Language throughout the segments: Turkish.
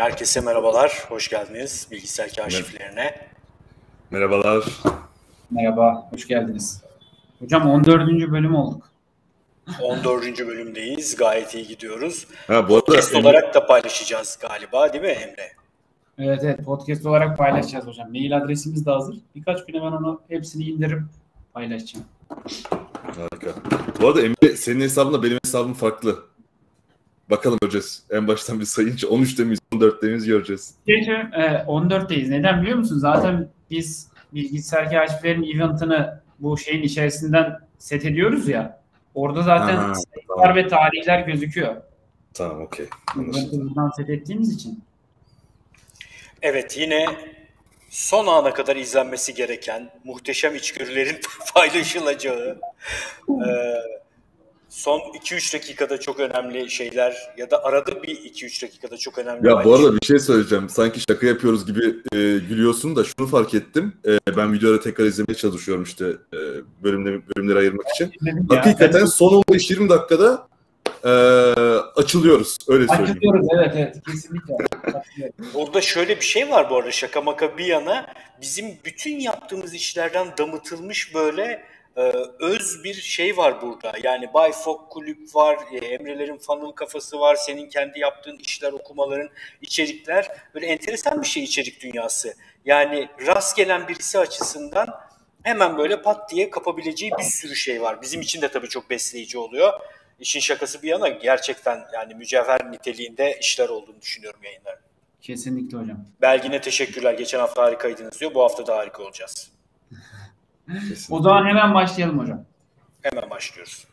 Herkese merhabalar, hoş geldiniz bilgisayar kaşiflerine. Merhabalar. Merhaba, hoş geldiniz. Hocam 14. bölüm olduk. 14. bölümdeyiz, gayet iyi gidiyoruz. Ha, bu arada Podcast Emre- olarak da paylaşacağız galiba değil mi Emre? Evet evet podcast olarak paylaşacağız hocam. Mail adresimiz de hazır. Birkaç güne ben onu hepsini indirip paylaşacağım. Harika. Bu arada Emre senin hesabınla benim hesabım farklı. Bakalım göreceğiz. En baştan bir sayınca 13'te miyiz, 14'te miyiz göreceğiz. Geçen e, 14'teyiz. Neden biliyor musun? Zaten biz bilgisayar kaşiflerin eventını bu şeyin içerisinden set ediyoruz ya. Orada zaten Ha, sayılar tamam. ve tarihler gözüküyor. Tamam okey. Anlaşıldı. Buradan set ettiğimiz için. Evet yine son ana kadar izlenmesi gereken muhteşem içgörülerin paylaşılacağı e, son 2-3 dakikada çok önemli şeyler ya da arada bir 2-3 dakikada çok önemli Ya bu arada bir şey söyleyeceğim. Sanki şaka yapıyoruz gibi e, gülüyorsun da şunu fark ettim. E, ben videoları tekrar izlemeye çalışıyorum işte e, bölümleri, bölümleri ayırmak için. Ya, Hakikaten son 15-20 dakikada e, açılıyoruz. Öyle söyleyeyim. Açılıyoruz evet evet kesinlikle. Burada şöyle bir şey var bu arada şaka maka bir yana bizim bütün yaptığımız işlerden damıtılmış böyle öz bir şey var burada. Yani Bay Fok kulüp var, e, Emre'lerin funnel kafası var, senin kendi yaptığın işler, okumaların, içerikler. Böyle enteresan bir şey içerik dünyası. Yani rast gelen birisi açısından hemen böyle pat diye kapabileceği bir sürü şey var. Bizim için de tabii çok besleyici oluyor. İşin şakası bir yana gerçekten yani mücevher niteliğinde işler olduğunu düşünüyorum yayınların. Kesinlikle hocam. Belgin'e teşekkürler. Geçen hafta harikaydınız diyor. Bu hafta da harika olacağız. O zaman hemen başlayalım hocam. Hemen başlıyoruz.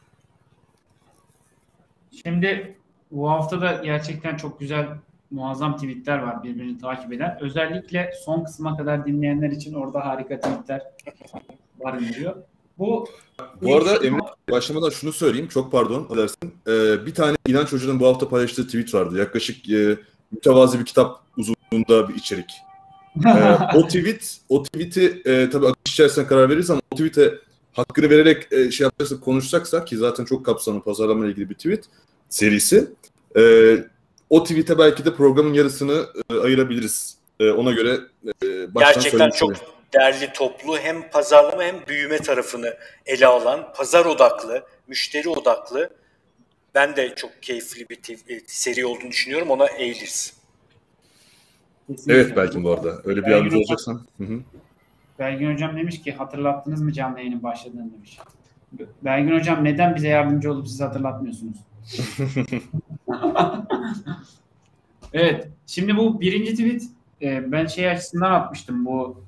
Şimdi bu hafta da gerçekten çok güzel muazzam tweetler var birbirini takip eden. Özellikle son kısma kadar dinleyenler için orada harika tweetler barındırıyor. Bu Bu arada Emre başlamadan şunu söyleyeyim. Çok pardon edersin. Ee, bir tane İnanç Hoca'nın bu hafta paylaştığı tweet vardı. Yaklaşık e, mütevazi bir kitap uzunluğunda bir içerik. Ee, o tweet, o tweet'i e, tabii içerisinde karar veririz ama o tweet'e hakkını vererek e, şey yapacaksak konuşacaksak ki zaten çok kapsamlı pazarlama ile ilgili bir tweet serisi. E, o tweet'e belki de programın yarısını e, ayırabiliriz. E, ona göre e, baştan Gerçekten çok değerli toplu hem pazarlama hem büyüme tarafını ele alan, pazar odaklı, müşteri odaklı. Ben de çok keyifli bir e, seri olduğunu düşünüyorum. Ona eğiliriz. Kesinlikle. Evet belki bu arada. Öyle bir yardımcı olacaksan. Hı hı. Belgin Hocam demiş ki hatırlattınız mı canlı yayının başladığını demiş. Belgin Hocam neden bize yardımcı olup siz hatırlatmıyorsunuz? evet. Şimdi bu birinci tweet e, ben şey açısından atmıştım. Bu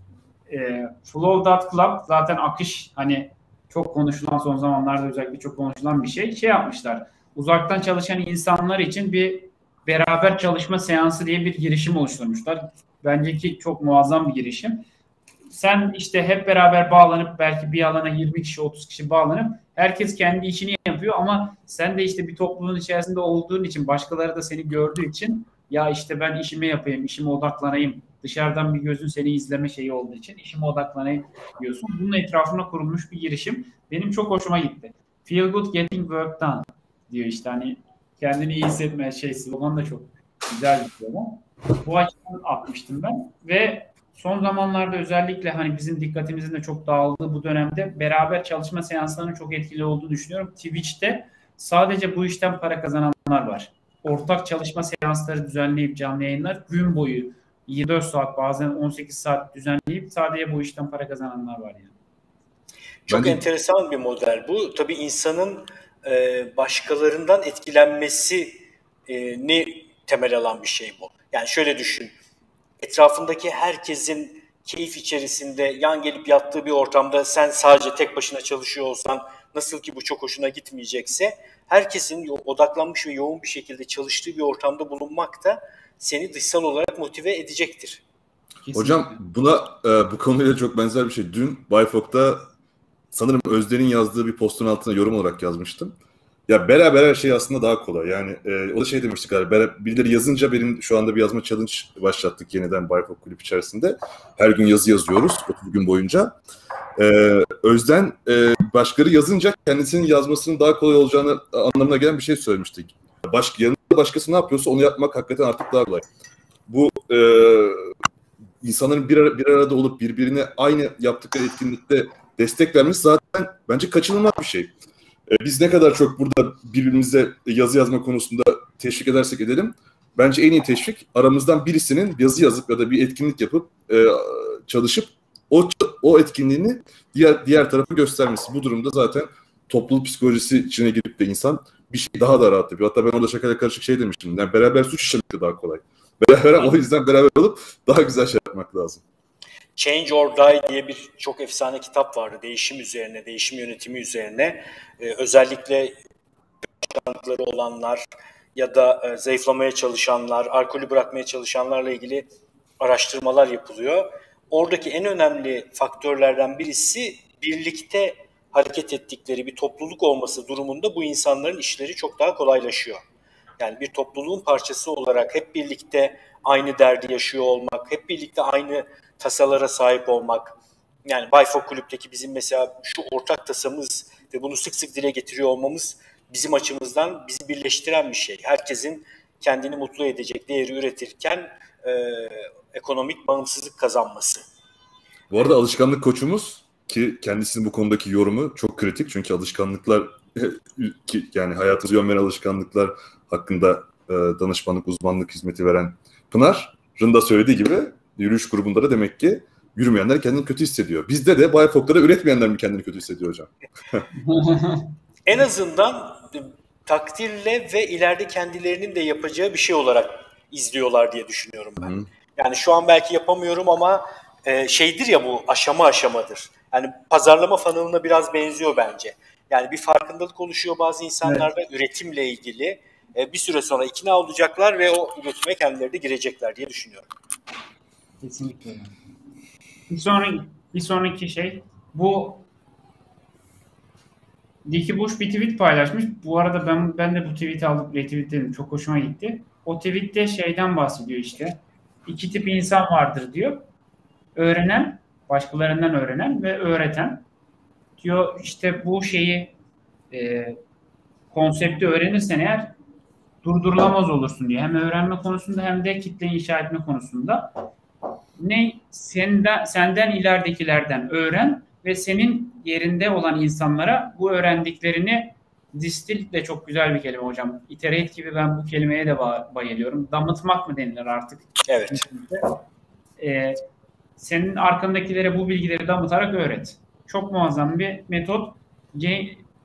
e, Flow.club zaten akış hani çok konuşulan son zamanlarda özellikle çok konuşulan bir şey. Şey yapmışlar. Uzaktan çalışan insanlar için bir beraber çalışma seansı diye bir girişim oluşturmuşlar. Bence ki çok muazzam bir girişim sen işte hep beraber bağlanıp belki bir alana 20 kişi 30 kişi bağlanıp herkes kendi işini yapıyor ama sen de işte bir topluluğun içerisinde olduğun için başkaları da seni gördüğü için ya işte ben işimi yapayım, işime odaklanayım. Dışarıdan bir gözün seni izleme şeyi olduğu için işime odaklanayım diyorsun. Bunun etrafına kurulmuş bir girişim. Benim çok hoşuma gitti. Feel good getting work done diyor işte hani kendini iyi hissetme şey slogan da çok güzel bir slogan. Bu açıdan atmıştım ben ve son zamanlarda özellikle hani bizim dikkatimizin de çok dağıldığı bu dönemde beraber çalışma seanslarının çok etkili olduğunu düşünüyorum. Twitch'te sadece bu işten para kazananlar var. Ortak çalışma seansları düzenleyip canlı yayınlar gün boyu 24 saat bazen 18 saat düzenleyip sadece bu işten para kazananlar var yani. Çok Bence- enteresan bir model bu. Tabii insanın e, başkalarından etkilenmesini temel alan bir şey bu. Yani şöyle düşün. Etrafındaki herkesin keyif içerisinde yan gelip yattığı bir ortamda sen sadece tek başına çalışıyor olsan nasıl ki bu çok hoşuna gitmeyecekse herkesin odaklanmış ve yoğun bir şekilde çalıştığı bir ortamda bulunmak da seni dışsal olarak motive edecektir. Kesinlikle. Hocam buna e, bu konuyla çok benzer bir şey. Dün Bayfok'ta sanırım Özden'in yazdığı bir postun altına yorum olarak yazmıştım. Ya beraber her şey aslında daha kolay. Yani e, o da şey demiştik galiba. Birileri yazınca benim şu anda bir yazma challenge başlattık yeniden Bayfok kulüp içerisinde. Her gün yazı yazıyoruz 30 gün boyunca. E, Özden e, başkaları yazınca kendisinin yazmasının daha kolay olacağını anlamına gelen bir şey söylemiştik. Baş, yanında başkası ne yapıyorsa onu yapmak hakikaten artık daha kolay. bu e, insanların bir, ara, bir arada olup birbirine aynı yaptıkları etkinlikte destek vermesi zaten bence kaçınılmaz bir şey. E, biz ne kadar çok burada birbirimize yazı yazma konusunda teşvik edersek edelim, bence en iyi teşvik aramızdan birisinin yazı yazıp ya da bir etkinlik yapıp e, çalışıp o o etkinliğini diğer diğer tarafa göstermesi. Bu durumda zaten topluluk psikolojisi içine girip de insan bir şey daha da rahat yapıyor. Hatta ben orada şakayla karışık şey demiştim. Yani beraber suç işlemek daha kolay. Beraber o yüzden beraber olup daha güzel şey yapmak lazım. Change or Die diye bir çok efsane kitap vardı. Değişim üzerine, değişim yönetimi üzerine. Ee, özellikle başkanlıkları olanlar ya da e, zayıflamaya çalışanlar, alkolü bırakmaya çalışanlarla ilgili araştırmalar yapılıyor. Oradaki en önemli faktörlerden birisi birlikte hareket ettikleri bir topluluk olması durumunda bu insanların işleri çok daha kolaylaşıyor. Yani bir topluluğun parçası olarak hep birlikte aynı derdi yaşıyor olmak, hep birlikte aynı tasalara sahip olmak. Yani Bayfok Kulüp'teki bizim mesela şu ortak tasamız ve bunu sık sık dile getiriyor olmamız bizim açımızdan bizi birleştiren bir şey. Herkesin kendini mutlu edecek değeri üretirken e, ekonomik bağımsızlık kazanması. Bu arada alışkanlık koçumuz ki kendisinin bu konudaki yorumu çok kritik çünkü alışkanlıklar yani hayatı yön veren alışkanlıklar hakkında e, danışmanlık, uzmanlık hizmeti veren Pınar'ın da söylediği gibi yürüyüş grubunda da demek ki yürümeyenler kendini kötü hissediyor. Bizde de Bayfok'ta üretmeyenler mi kendini kötü hissediyor hocam? en azından takdirle ve ileride kendilerinin de yapacağı bir şey olarak izliyorlar diye düşünüyorum ben. Hı. Yani şu an belki yapamıyorum ama e, şeydir ya bu aşama aşamadır. Yani pazarlama fanılına biraz benziyor bence. Yani bir farkındalık oluşuyor bazı insanlarda evet. üretimle ilgili. E, bir süre sonra ikna olacaklar ve o üretime kendileri de girecekler diye düşünüyorum. Kesinlikle. Bir sonraki, bir sonraki şey bu Diki Bush bir tweet paylaşmış. Bu arada ben ben de bu tweet'i alıp retweetledim. Çok hoşuma gitti. O tweette şeyden bahsediyor işte. İki tip insan vardır diyor. Öğrenen, başkalarından öğrenen ve öğreten. Diyor işte bu şeyi e, konsepti öğrenirsen eğer durdurulamaz olursun diyor. Hem öğrenme konusunda hem de kitle inşa etme konusunda. Ne senden, senden ileridekilerden öğren ve senin yerinde olan insanlara bu öğrendiklerini distil de çok güzel bir kelime hocam. Iterate gibi ben bu kelimeye de bayılıyorum. Damıtmak mı denilir artık? Evet. Ee, senin arkandakilere bu bilgileri damıtarak öğret. Çok muazzam bir metot.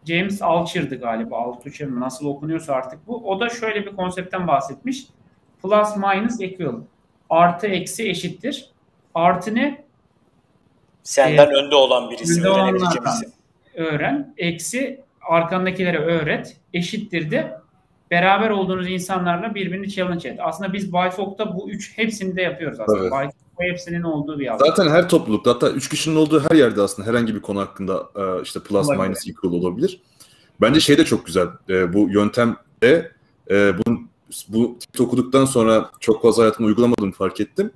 James Altucher'dı galiba. Altucher mi? Nasıl okunuyorsa artık bu. O da şöyle bir konseptten bahsetmiş. Plus minus equal. Artı eksi eşittir. Artı ne? Senden ee, önde olan birisi. Önde öğrenebileceğimiz. Öğren. Eksi arkandakilere öğret. Eşittir de beraber olduğunuz insanlarla birbirini challenge et. Aslında biz Bayfok'ta bu üç hepsini de yapıyoruz aslında. Evet. Bayfok hepsinin olduğu bir alan. Zaten her toplulukta hatta üç kişinin olduğu her yerde aslında herhangi bir konu hakkında e, işte plus olabilir. minus equal olabilir. Bence şey de çok güzel. E, bu yöntemde e, bunun bu tip okuduktan sonra çok fazla hayatımda uygulamadığımı fark ettim.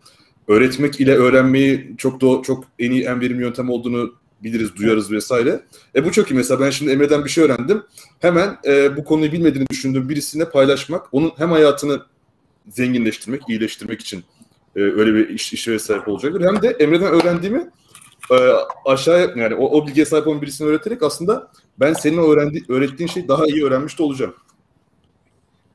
Öğretmek ile öğrenmeyi çok da çok en iyi en verimli yöntem olduğunu biliriz, duyarız vesaire. E bu çok iyi. Mesela ben şimdi Emre'den bir şey öğrendim. Hemen e, bu konuyu bilmediğini düşündüğüm birisine paylaşmak, onun hem hayatını zenginleştirmek, iyileştirmek için e, öyle bir iş, işe sahip olacaktır. Hem de Emre'den öğrendiğimi e, aşağıya yani o, o bilgiye sahip olan birisine öğreterek aslında ben senin öğrendi, öğrettiğin şeyi daha iyi öğrenmiş de olacağım.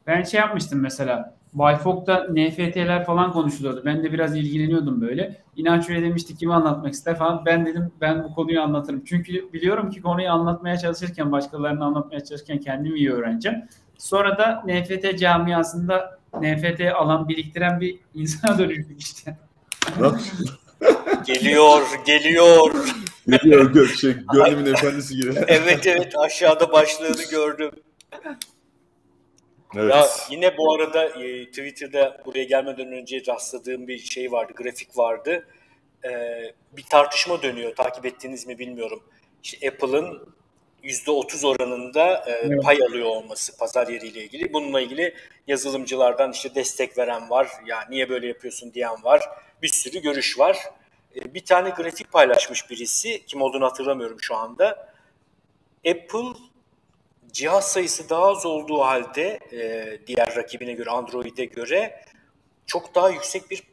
Ben şey yapmıştım mesela. Bayfok'ta NFT'ler falan konuşuluyordu. Ben de biraz ilgileniyordum böyle. İnanç Bey demişti kimi anlatmak ister falan. Ben dedim ben bu konuyu anlatırım. Çünkü biliyorum ki konuyu anlatmaya çalışırken, başkalarını anlatmaya çalışırken kendim iyi öğreneceğim. Sonra da NFT camiasında NFT alan biriktiren bir insana dönüştük işte. geliyor, geliyor. Geliyor gök şey, gönlümün efendisi gibi. evet evet aşağıda başlığını gördüm. Evet. Ya yine bu arada e, Twitter'da buraya gelmeden önce rastladığım bir şey vardı, grafik vardı. Ee, bir tartışma dönüyor. Takip ettiğiniz mi bilmiyorum. İşte Apple'ın %30 oranında e, pay alıyor olması pazar yeriyle ilgili. Bununla ilgili yazılımcılardan işte destek veren var. Ya niye böyle yapıyorsun diyen var. Bir sürü görüş var. E, bir tane grafik paylaşmış birisi. Kim olduğunu hatırlamıyorum şu anda. Apple cihaz sayısı daha az olduğu halde e, diğer rakibine göre Android'e göre çok daha yüksek bir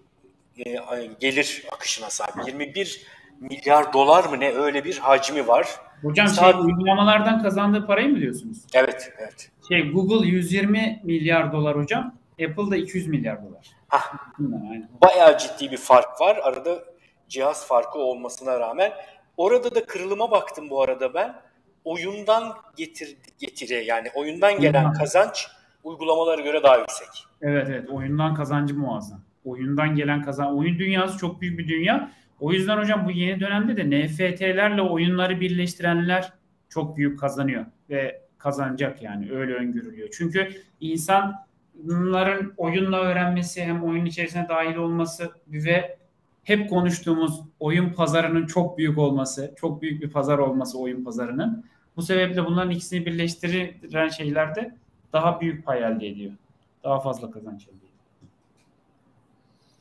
e, gelir akışına sahip. 21 milyar dolar mı ne öyle bir hacmi var. Hocam Sadece... şey uygulamalardan kazandığı parayı mı diyorsunuz? Evet, evet. Şey Google 120 milyar dolar hocam. Apple da 200 milyar dolar. Hah. Bayağı ciddi bir fark var. Arada cihaz farkı olmasına rağmen. Orada da kırılıma baktım bu arada ben. Oyundan getir, getire yani oyundan gelen kazanç uygulamalara göre daha yüksek. Evet evet oyundan kazancı muazzam. Oyundan gelen kazan oyun dünyası çok büyük bir dünya. O yüzden hocam bu yeni dönemde de NFT'lerle oyunları birleştirenler çok büyük kazanıyor ve kazanacak yani öyle öngörülüyor. Çünkü insanların oyunla öğrenmesi hem oyun içerisine dahil olması ve hep konuştuğumuz oyun pazarının çok büyük olması, çok büyük bir pazar olması oyun pazarının. Bu sebeple bunların ikisini birleştiren şeylerde daha büyük pay elde ediyor. Daha fazla kazanç elde ediyor.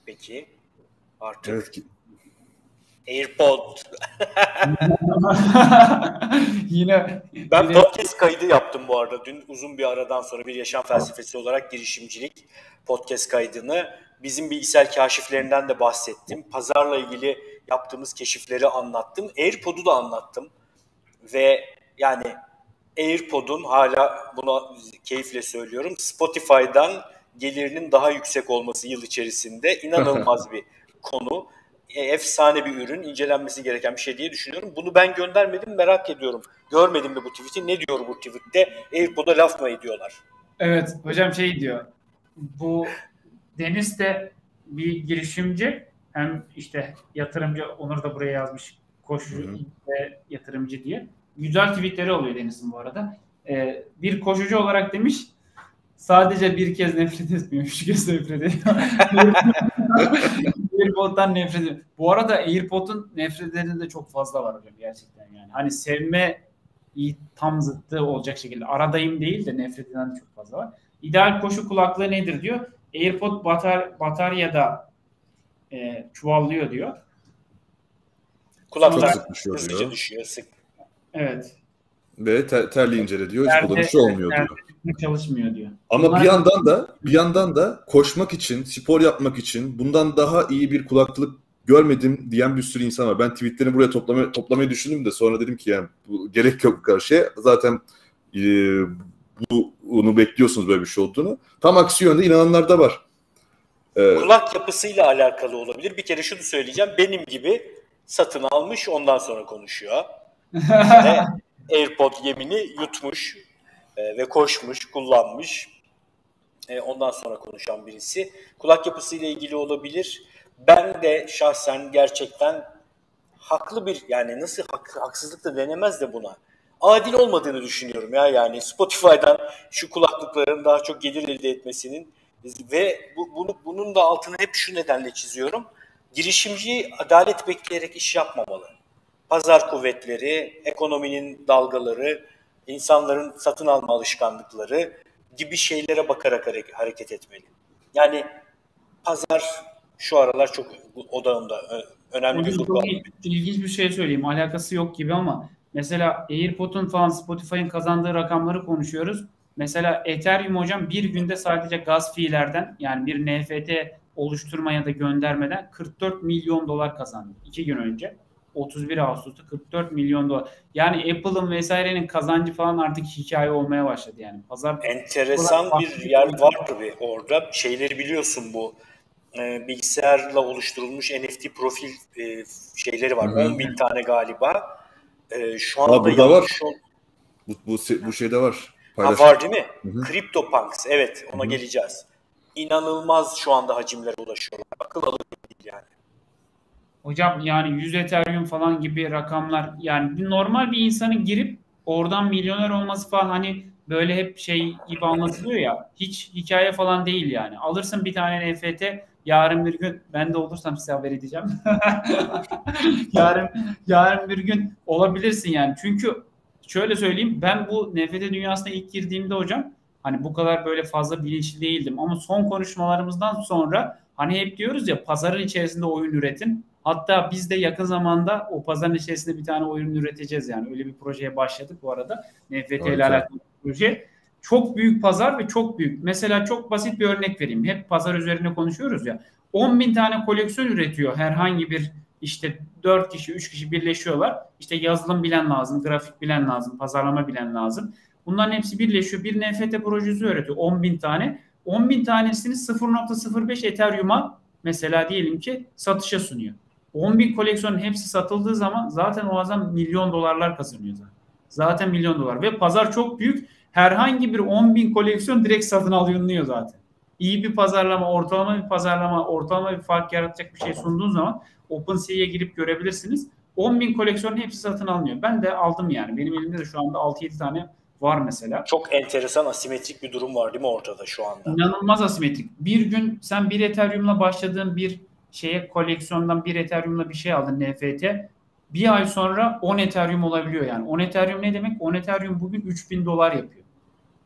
Peki artık evet. AirPod. yine ben yine... podcast kaydı yaptım bu arada. Dün uzun bir aradan sonra bir yaşam felsefesi olarak girişimcilik podcast kaydını bizim bilgisayar kaşiflerinden de bahsettim. Pazarla ilgili yaptığımız keşifleri anlattım. AirPod'u da anlattım. Ve yani AirPod'un hala buna keyifle söylüyorum. Spotify'dan gelirinin daha yüksek olması yıl içerisinde inanılmaz bir konu. E, efsane bir ürün, incelenmesi gereken bir şey diye düşünüyorum. Bunu ben göndermedim, merak ediyorum. Görmedim de bu tweet'i. Ne diyor bu tweet'te? AirPod'a laf mı ediyorlar? Evet, hocam şey diyor. Bu Deniz de bir girişimci hem işte yatırımcı Onur da buraya yazmış koşucu ve yatırımcı diye. Güzel tweetleri oluyor Deniz'in bu arada. Ee, bir koşucu olarak demiş sadece bir kez nefret etmiyor. Üç kez nefret ediyor. AirPod'dan nefret ediyor. Bu arada AirPod'un nefretleri de çok fazla var hocam gerçekten yani. Hani sevme tam zıttı olacak şekilde. Aradayım değil de nefret eden de çok fazla var. İdeal koşu kulaklığı nedir diyor. AirPod batar, bataryada e, çuvallıyor diyor. Kulaklar hızlıca diyor. düşüyor. Sık. Evet. Ve ter, terleyince de diyor hiç kullanışı olmuyor diyor. Çalışmıyor diyor. Ama Bunlar... bir yandan da bir yandan da koşmak için, spor yapmak için bundan daha iyi bir kulaklık görmedim diyen bir sürü insan var. Ben tweetlerini buraya toplamayı, toplamayı düşündüm de sonra dedim ki yani bu gerek yok karşıya. Zaten e, bu, bunu bekliyorsunuz böyle bir şey olduğunu. Tam aksi yönde inananlar da var. Ee, Kulak yapısıyla alakalı olabilir. Bir kere şunu söyleyeceğim. Benim gibi satın almış ondan sonra konuşuyor. AirPod yemini yutmuş e, ve koşmuş, kullanmış. E, ondan sonra konuşan birisi. Kulak yapısıyla ilgili olabilir. Ben de şahsen gerçekten haklı bir yani nasıl hak, haksızlık da denemez de buna adil olmadığını düşünüyorum ya yani Spotify'dan şu kulaklıkların daha çok gelir elde etmesinin ve bu, bunu, bunun da altını hep şu nedenle çiziyorum. Girişimci adalet bekleyerek iş yapmamalı. Pazar kuvvetleri, ekonominin dalgaları, insanların satın alma alışkanlıkları gibi şeylere bakarak hareket etmeli. Yani pazar şu aralar çok odağımda önemli bir durum. İlginç bir şey söyleyeyim. Alakası yok gibi ama Mesela AirPod'un falan Spotify'ın kazandığı rakamları konuşuyoruz. Mesela Ethereum hocam bir günde sadece gaz fiillerden yani bir NFT oluşturma ya da göndermeden 44 milyon dolar kazandı. iki gün önce. 31 Ağustos'ta 44 milyon dolar. Yani Apple'ın vesairenin kazancı falan artık hikaye olmaya başladı yani. Pazar enteresan bir yer var tabii orada. Şeyleri biliyorsun bu e, bilgisayarla oluşturulmuş NFT profil e, şeyleri var. Hı-hı. 10 bin tane galiba e, şu anda Aa, burada var. Ol... Bu, bu, bu şeyde var. Ha, var değil mi? Hı-hı. CryptoPunks evet ona Hı-hı. geleceğiz. İnanılmaz şu anda hacimlere ulaşıyorlar. Akıl alır değil yani. Hocam yani 100 Ethereum falan gibi rakamlar yani normal bir insanın girip oradan milyoner olması falan hani böyle hep şey gibi anlatılıyor ya hiç hikaye falan değil yani. Alırsın bir tane NFT yarın bir gün ben de olursam size haber edeceğim. yarın yarın bir gün olabilirsin yani. Çünkü şöyle söyleyeyim ben bu NFT dünyasına ilk girdiğimde hocam hani bu kadar böyle fazla bilinçli değildim ama son konuşmalarımızdan sonra hani hep diyoruz ya pazarın içerisinde oyun üretin. Hatta biz de yakın zamanda o pazarın içerisinde bir tane oyun üreteceğiz yani. Öyle bir projeye başladık bu arada. NFT ile alakalı bir proje. çok büyük pazar ve çok büyük. Mesela çok basit bir örnek vereyim. Hep pazar üzerine konuşuyoruz ya. 10 bin tane koleksiyon üretiyor herhangi bir işte 4 kişi 3 kişi birleşiyorlar. İşte yazılım bilen lazım, grafik bilen lazım, pazarlama bilen lazım. Bunların hepsi birleşiyor. Bir NFT projesi üretiyor 10 bin tane. 10 bin tanesini 0.05 Ethereum'a mesela diyelim ki satışa sunuyor. 10 bin koleksiyonun hepsi satıldığı zaman zaten o adam milyon dolarlar kazanıyor zaten. Zaten milyon dolar ve pazar çok büyük. Herhangi bir 10 bin koleksiyon direkt satın alınıyor zaten. İyi bir pazarlama, ortalama bir pazarlama, ortalama bir fark yaratacak bir şey sunduğun zaman OpenSea'ya girip görebilirsiniz. 10 bin koleksiyonun hepsi satın alınıyor. Ben de aldım yani. Benim elimde de şu anda 6-7 tane var mesela. Çok enteresan asimetrik bir durum var değil mi ortada şu anda? İnanılmaz asimetrik. Bir gün sen bir Ethereum'la başladığın bir şeye koleksiyondan bir Ethereum'la bir şey aldın NFT. Bir ay sonra 10 Ethereum olabiliyor yani. 10 Ethereum ne demek? 10 Ethereum bugün 3000 dolar yapıyor.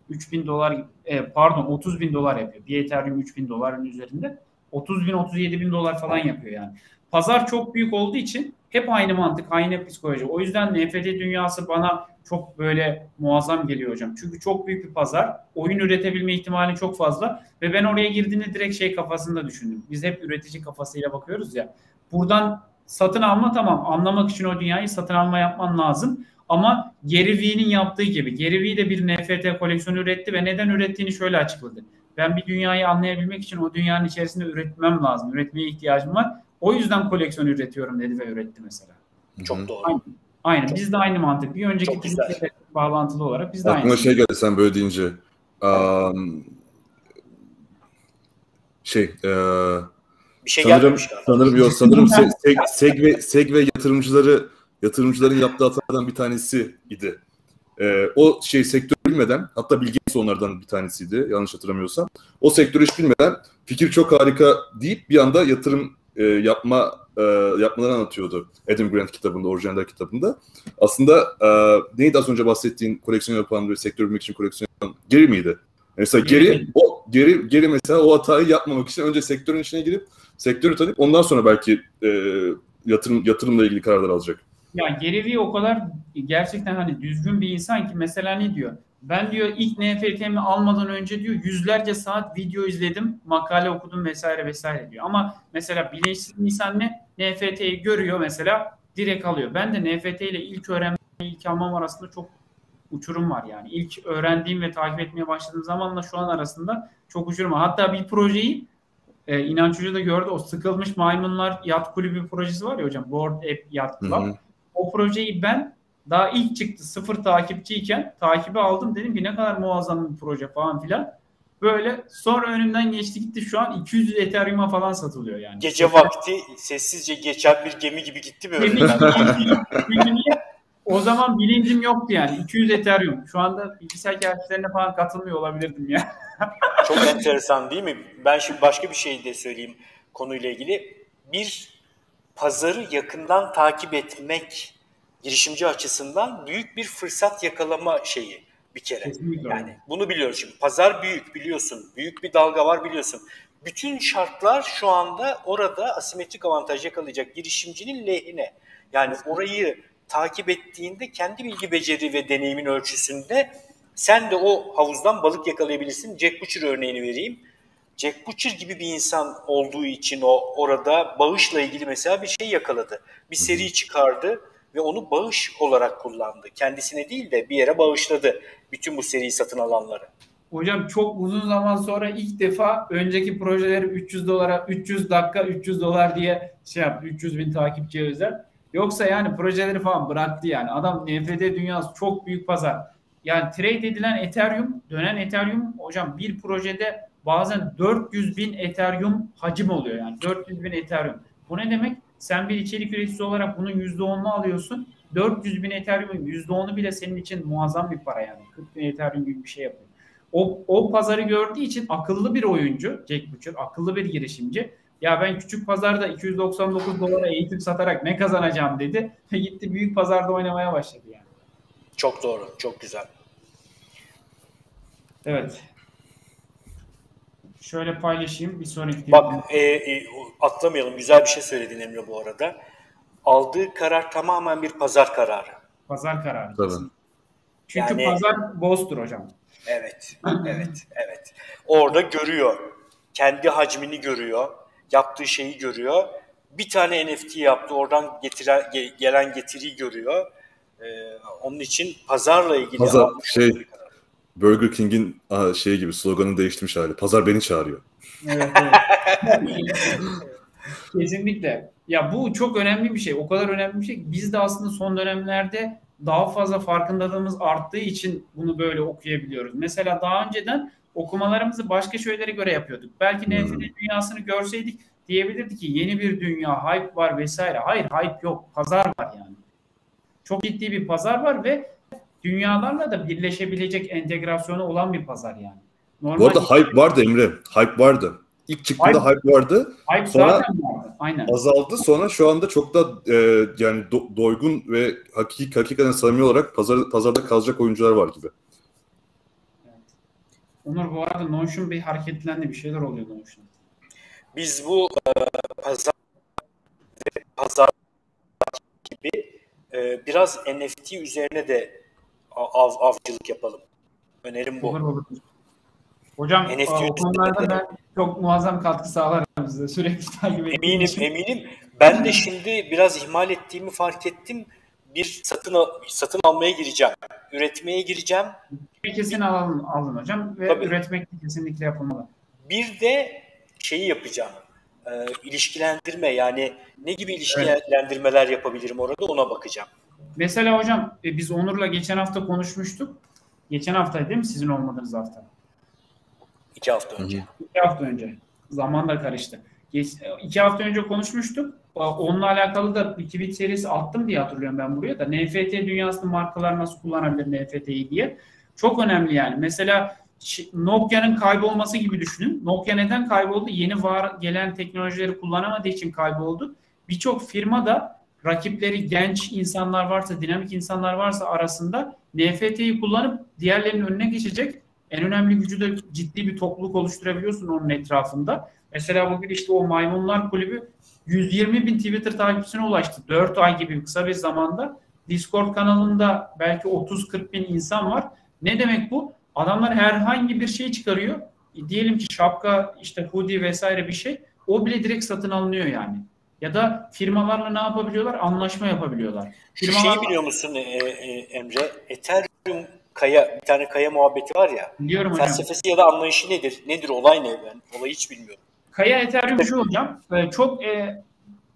3000 dolar e, pardon 30 bin dolar yapıyor. Bir Ethereum 3000 doların üzerinde. 30 bin 37 bin dolar falan yapıyor yani. Pazar çok büyük olduğu için hep aynı mantık, aynı psikoloji. O yüzden NFT dünyası bana çok böyle muazzam geliyor hocam. Çünkü çok büyük bir pazar. Oyun üretebilme ihtimali çok fazla. Ve ben oraya girdiğinde direkt şey kafasında düşündüm. Biz hep üretici kafasıyla bakıyoruz ya. Buradan satın alma tamam. Anlamak için o dünyayı satın alma yapman lazım. Ama Gary Vee'nin yaptığı gibi. Gary Vee de bir NFT koleksiyonu üretti ve neden ürettiğini şöyle açıkladı. Ben bir dünyayı anlayabilmek için o dünyanın içerisinde üretmem lazım. Üretmeye ihtiyacım var. O yüzden koleksiyon üretiyorum dedi ve üretti mesela. Çok doğru. Aynen. Aynen. Biz de aynı mantık. Bir önceki tweetle bağlantılı olarak biz de Aklıma aynı. şey geldi sen böyle deyince. Um, şey, e, Bir şey sanırım sanırım yok sanırım se, seg, segve segve yatırımcıları yatırımcıların yaptığı hatalardan bir tanesi idi. E, o şey sektör bilmeden hatta Bill Gates onlardan bir tanesiydi yanlış hatırlamıyorsam. O sektörü hiç bilmeden fikir çok harika deyip bir anda yatırım e, yapma e, yapmaları anlatıyordu. Adam Grant kitabında, orijinal kitabında. Aslında e, neydi az önce bahsettiğin koleksiyon yapan ve sektör bilmek için koleksiyon yapan Geri miydi? Mesela Geri. geri, o geri geri mesela o hatayı yapmamak için önce sektörün içine girip sektörü tanıyıp ondan sonra belki e, yatırım yatırımla ilgili kararlar alacak. Ya Gary Vee o kadar gerçekten hani düzgün bir insan ki mesela ne diyor? Ben diyor ilk NFT'mi almadan önce diyor yüzlerce saat video izledim, makale okudum vesaire vesaire diyor. Ama mesela bilinçsiz insan ne? NFT'yi görüyor mesela direkt alıyor. Ben de NFT ile ilk öğrenme, ilk almam arasında çok uçurum var yani. İlk öğrendiğim ve takip etmeye başladığım zamanla şu an arasında çok uçurum var. Hatta bir projeyi e, İnanç Hoca da gördü. O sıkılmış maymunlar yat kulübü projesi var ya hocam. Board App Yacht Club. Hı hı. O projeyi ben daha ilk çıktı sıfır takipçiyken takibi aldım. Dedim ki ne kadar muazzam bir proje falan filan. Böyle sonra önümden geçti gitti şu an 200 Ethereum'a falan satılıyor yani. Gece vakti sessizce geçen bir gemi gibi gitti mi niye? O zaman bilincim yoktu yani. 200 Ethereum. Şu anda bilgisayar kerpislerine falan katılmıyor olabilirdim ya. Çok enteresan değil mi? Ben şimdi başka bir şey de söyleyeyim konuyla ilgili. Bir pazarı yakından takip etmek girişimci açısından büyük bir fırsat yakalama şeyi bir kere. Kesinlikle. Yani bunu biliyoruz şimdi. Pazar büyük biliyorsun. Büyük bir dalga var biliyorsun. Bütün şartlar şu anda orada asimetrik avantaj yakalayacak girişimcinin lehine. Yani orayı takip ettiğinde kendi bilgi beceri ve deneyimin ölçüsünde sen de o havuzdan balık yakalayabilirsin. Jack Butcher örneğini vereyim. Jack Butcher gibi bir insan olduğu için o orada bağışla ilgili mesela bir şey yakaladı. Bir seri çıkardı ve onu bağış olarak kullandı. Kendisine değil de bir yere bağışladı bütün bu seriyi satın alanları. Hocam çok uzun zaman sonra ilk defa önceki projeleri 300 dolara 300 dakika 300 dolar diye şey yaptı. 300 bin takipçiye özel. Yoksa yani projeleri falan bıraktı yani. Adam NFT dünyası çok büyük pazar. Yani trade edilen Ethereum, dönen Ethereum hocam bir projede bazen 400 bin Ethereum hacim oluyor yani. 400 bin Ethereum. Bu ne demek? Sen bir içerik üreticisi olarak bunun %10'unu alıyorsun. 400 bin Ethereum'un %10'u bile senin için muazzam bir para yani. 40 bin Ethereum gibi bir şey yapıyor. O, o pazarı gördüğü için akıllı bir oyuncu Jack Butcher, akıllı bir girişimci. Ya ben küçük pazarda 299 dolara eğitim satarak ne kazanacağım dedi. Ve gitti büyük pazarda oynamaya başladı yani. Çok doğru, çok güzel. Evet. Şöyle paylaşayım bir sonraki Bak e, e, atlamayalım. Güzel bir şey söyledin Emre bu arada. Aldığı karar tamamen bir pazar kararı. pazar kararı. Tabii. Çünkü Yani- pazar boss'tur hocam. Evet, evet, evet. Orada görüyor. Kendi hacmini görüyor. Yaptığı şeyi görüyor. Bir tane NFT yaptı. Oradan getiren, ge- gelen getiriyi görüyor. Ee, onun için pazarla ilgili Pazar, şey-. Burger King'in aa, şeyi gibi sloganı değiştirmiş hali. Pazar beni çağırıyor. Evet, evet. Kesinlikle. Ya bu çok önemli bir şey. O kadar önemli bir şey. ki Biz de aslında son dönemlerde daha fazla farkındalığımız arttığı için bunu böyle okuyabiliyoruz. Mesela daha önceden okumalarımızı başka şeylere göre yapıyorduk. Belki Hmm. NFT dünyasını görseydik diyebilirdik ki yeni bir dünya, hype var vesaire. Hayır, hype yok. Pazar var yani. Çok ciddi bir pazar var ve dünyalarla da birleşebilecek entegrasyonu olan bir pazar yani. Normal Bu arada hype vardı Emre. Hype vardı. İlk çıktığında hype, vardı. hype sonra- zaten vardı. Aynen. Azaldı. Sonra şu anda çok da e, yani do- doygun ve hakiki, hakikaten samimi olarak pazar, pazarda kalacak oyuncular var gibi. Onur bu arada Notion bir hareketlendi bir şeyler oluyor Notion. Biz bu e, pazar pazar gibi e, biraz NFT üzerine de av, avcılık yapalım. Önerim bu. Olur olur. Hocam NFT o konularda ben çok muazzam katkı sağlarım size. Sürekli takip ettiğim Eminim, için. eminim. Ben de şimdi biraz ihmal ettiğimi fark ettim. Bir satın satın almaya gireceğim. Üretmeye gireceğim. Kesin alalım, alın hocam ve Tabii. üretmek kesinlikle yapılmalı. Bir de şeyi yapacağım. E, ilişkilendirme yani ne gibi ilişkilendirmeler yapabilirim orada ona bakacağım. Mesela hocam e, biz Onur'la geçen hafta konuşmuştuk. Geçen haftaydı değil mi sizin olmadığınız hafta? İki hafta önce. İki hafta önce. Zaman da karıştı. Geç, iki hafta önce konuşmuştuk. Onunla alakalı da bir tweet serisi attım diye hatırlıyorum ben buraya da. NFT dünyasında markalar nasıl kullanabilir NFT'yi diye. Çok önemli yani. Mesela Nokia'nın kaybolması gibi düşünün. Nokia neden kayboldu? Yeni var gelen teknolojileri kullanamadığı için kayboldu. Birçok firma da rakipleri genç insanlar varsa, dinamik insanlar varsa arasında NFT'yi kullanıp diğerlerinin önüne geçecek en önemli gücü de ciddi bir topluluk oluşturabiliyorsun onun etrafında. Mesela bugün işte o Maymunlar Kulübü 120 bin Twitter takipçisine ulaştı. 4 ay gibi kısa bir zamanda. Discord kanalında belki 30-40 bin insan var. Ne demek bu? Adamlar herhangi bir şey çıkarıyor. Diyelim ki şapka, işte hoodie vesaire bir şey. O bile direkt satın alınıyor yani. Ya da firmalarla ne yapabiliyorlar? Anlaşma yapabiliyorlar. Şu Firmalar- şeyi biliyor musun e, e, Emre? Ethereum kaya, bir tane kaya muhabbeti var ya. Biliyorum hocam. Felsefesi ya da anlayışı nedir? Nedir olay ne? Ben olayı hiç bilmiyorum. Kaya Ethereum şu hocam, e, çok e,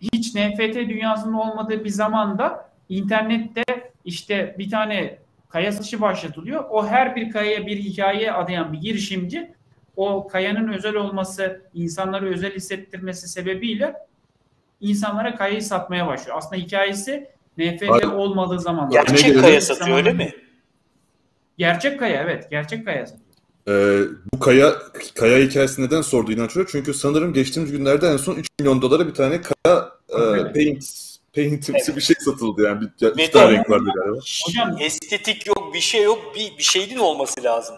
hiç NFT dünyasında olmadığı bir zamanda internette işte bir tane kaya satışı başlatılıyor. O her bir kayaya bir hikaye adayan bir girişimci o kayanın özel olması, insanları özel hissettirmesi sebebiyle insanlara kayayı satmaya başlıyor. Aslında hikayesi NFT olmadığı zaman. Gerçek kaya satıyor öyle mi? Gerçek kaya evet. Gerçek kaya satıyor. Ee, bu kaya kaya hikayesi neden sordu Hoca? Çünkü sanırım geçtiğimiz günlerde en son 3 milyon dolara bir tane kaya e, paint paintimsi Evet. bir şey satıldı yani. Bir, ya, iki tane renk vardı galiba. Hocam- Estetik yok, bir şey yok. Bir, bir şeyin olması lazım.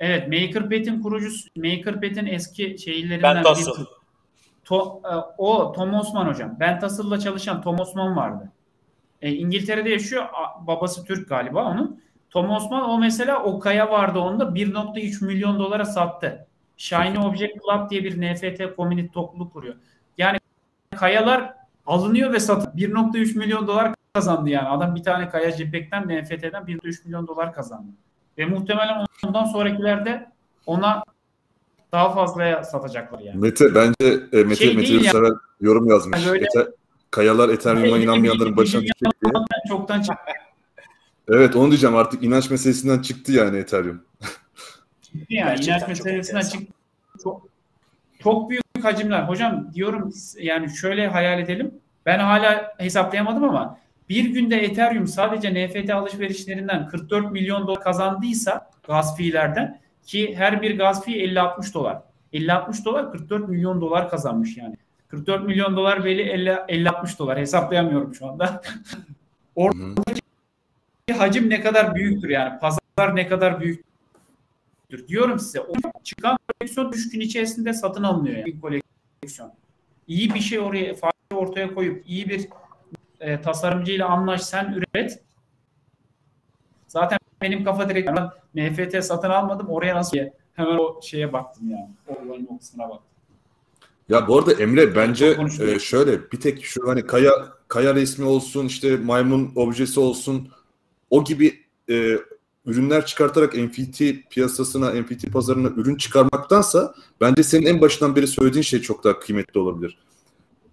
Evet, MakerPad'in kurucusu, MakerPad'in eski şeylerinden birisi. To, e, o Tom Osman hocam. Ben Tassel'la çalışan Tom Osman vardı. E, İngiltere'de yaşıyor. Babası Türk galiba onun. Tom Osman o mesela o kaya vardı onda 1.3 milyon dolara sattı. Shiny Object Club diye bir NFT community topluluk kuruyor. Yani kayalar alınıyor ve satılıyor. 1.3 milyon dolar kazandı yani. Adam bir tane kaya JPEG'den NFT'den 1.3 milyon dolar kazandı. Ve muhtemelen ondan sonrakilerde ona daha fazlaya satacaklar yani. Mete bence e, Mete Şey Mete değil ya. sever yorum yazmış. Yani öyle- Ete- kayalar Ethereum'a inanmayanların başına dikecek diye. Çoktan çıktı Evet onu diyeceğim artık inanç meselesinden çıktı yani Ethereum. yani. Gerçekten İnanç meselesinden çıktı. Çok, çok büyük hacimler. Hocam diyorum yani şöyle hayal edelim. Ben hala hesaplayamadım ama bir günde Ethereum sadece NFT alışverişlerinden 44 milyon dolar kazandıysa gaz fiillerden ki her bir gaz fee 50-60 dolar. 50-60 dolar 44 milyon dolar kazanmış yani. 44 milyon dolar beli 50-60 dolar hesaplayamıyorum şu anda. Hı. hacim ne kadar büyüktür yani pazar ne kadar büyüktür diyorum size. O çıkan koleksiyon 3 gün içerisinde satın alınıyor yani bir koleksiyon. İyi bir şey oraya ortaya koyup iyi bir e, tasarımcıyla anlaş sen üret. Zaten benim kafa direkt NFT satın almadım. Oraya nasıl diye hemen o şeye baktım yani. O olayın o kısmına baktım. Ya bu arada Emre bence e, şöyle bir tek şu hani kaya kaya resmi olsun işte maymun objesi olsun o gibi e, ürünler çıkartarak NFT piyasasına, NFT pazarına ürün çıkarmaktansa bence senin en başından beri söylediğin şey çok daha kıymetli olabilir.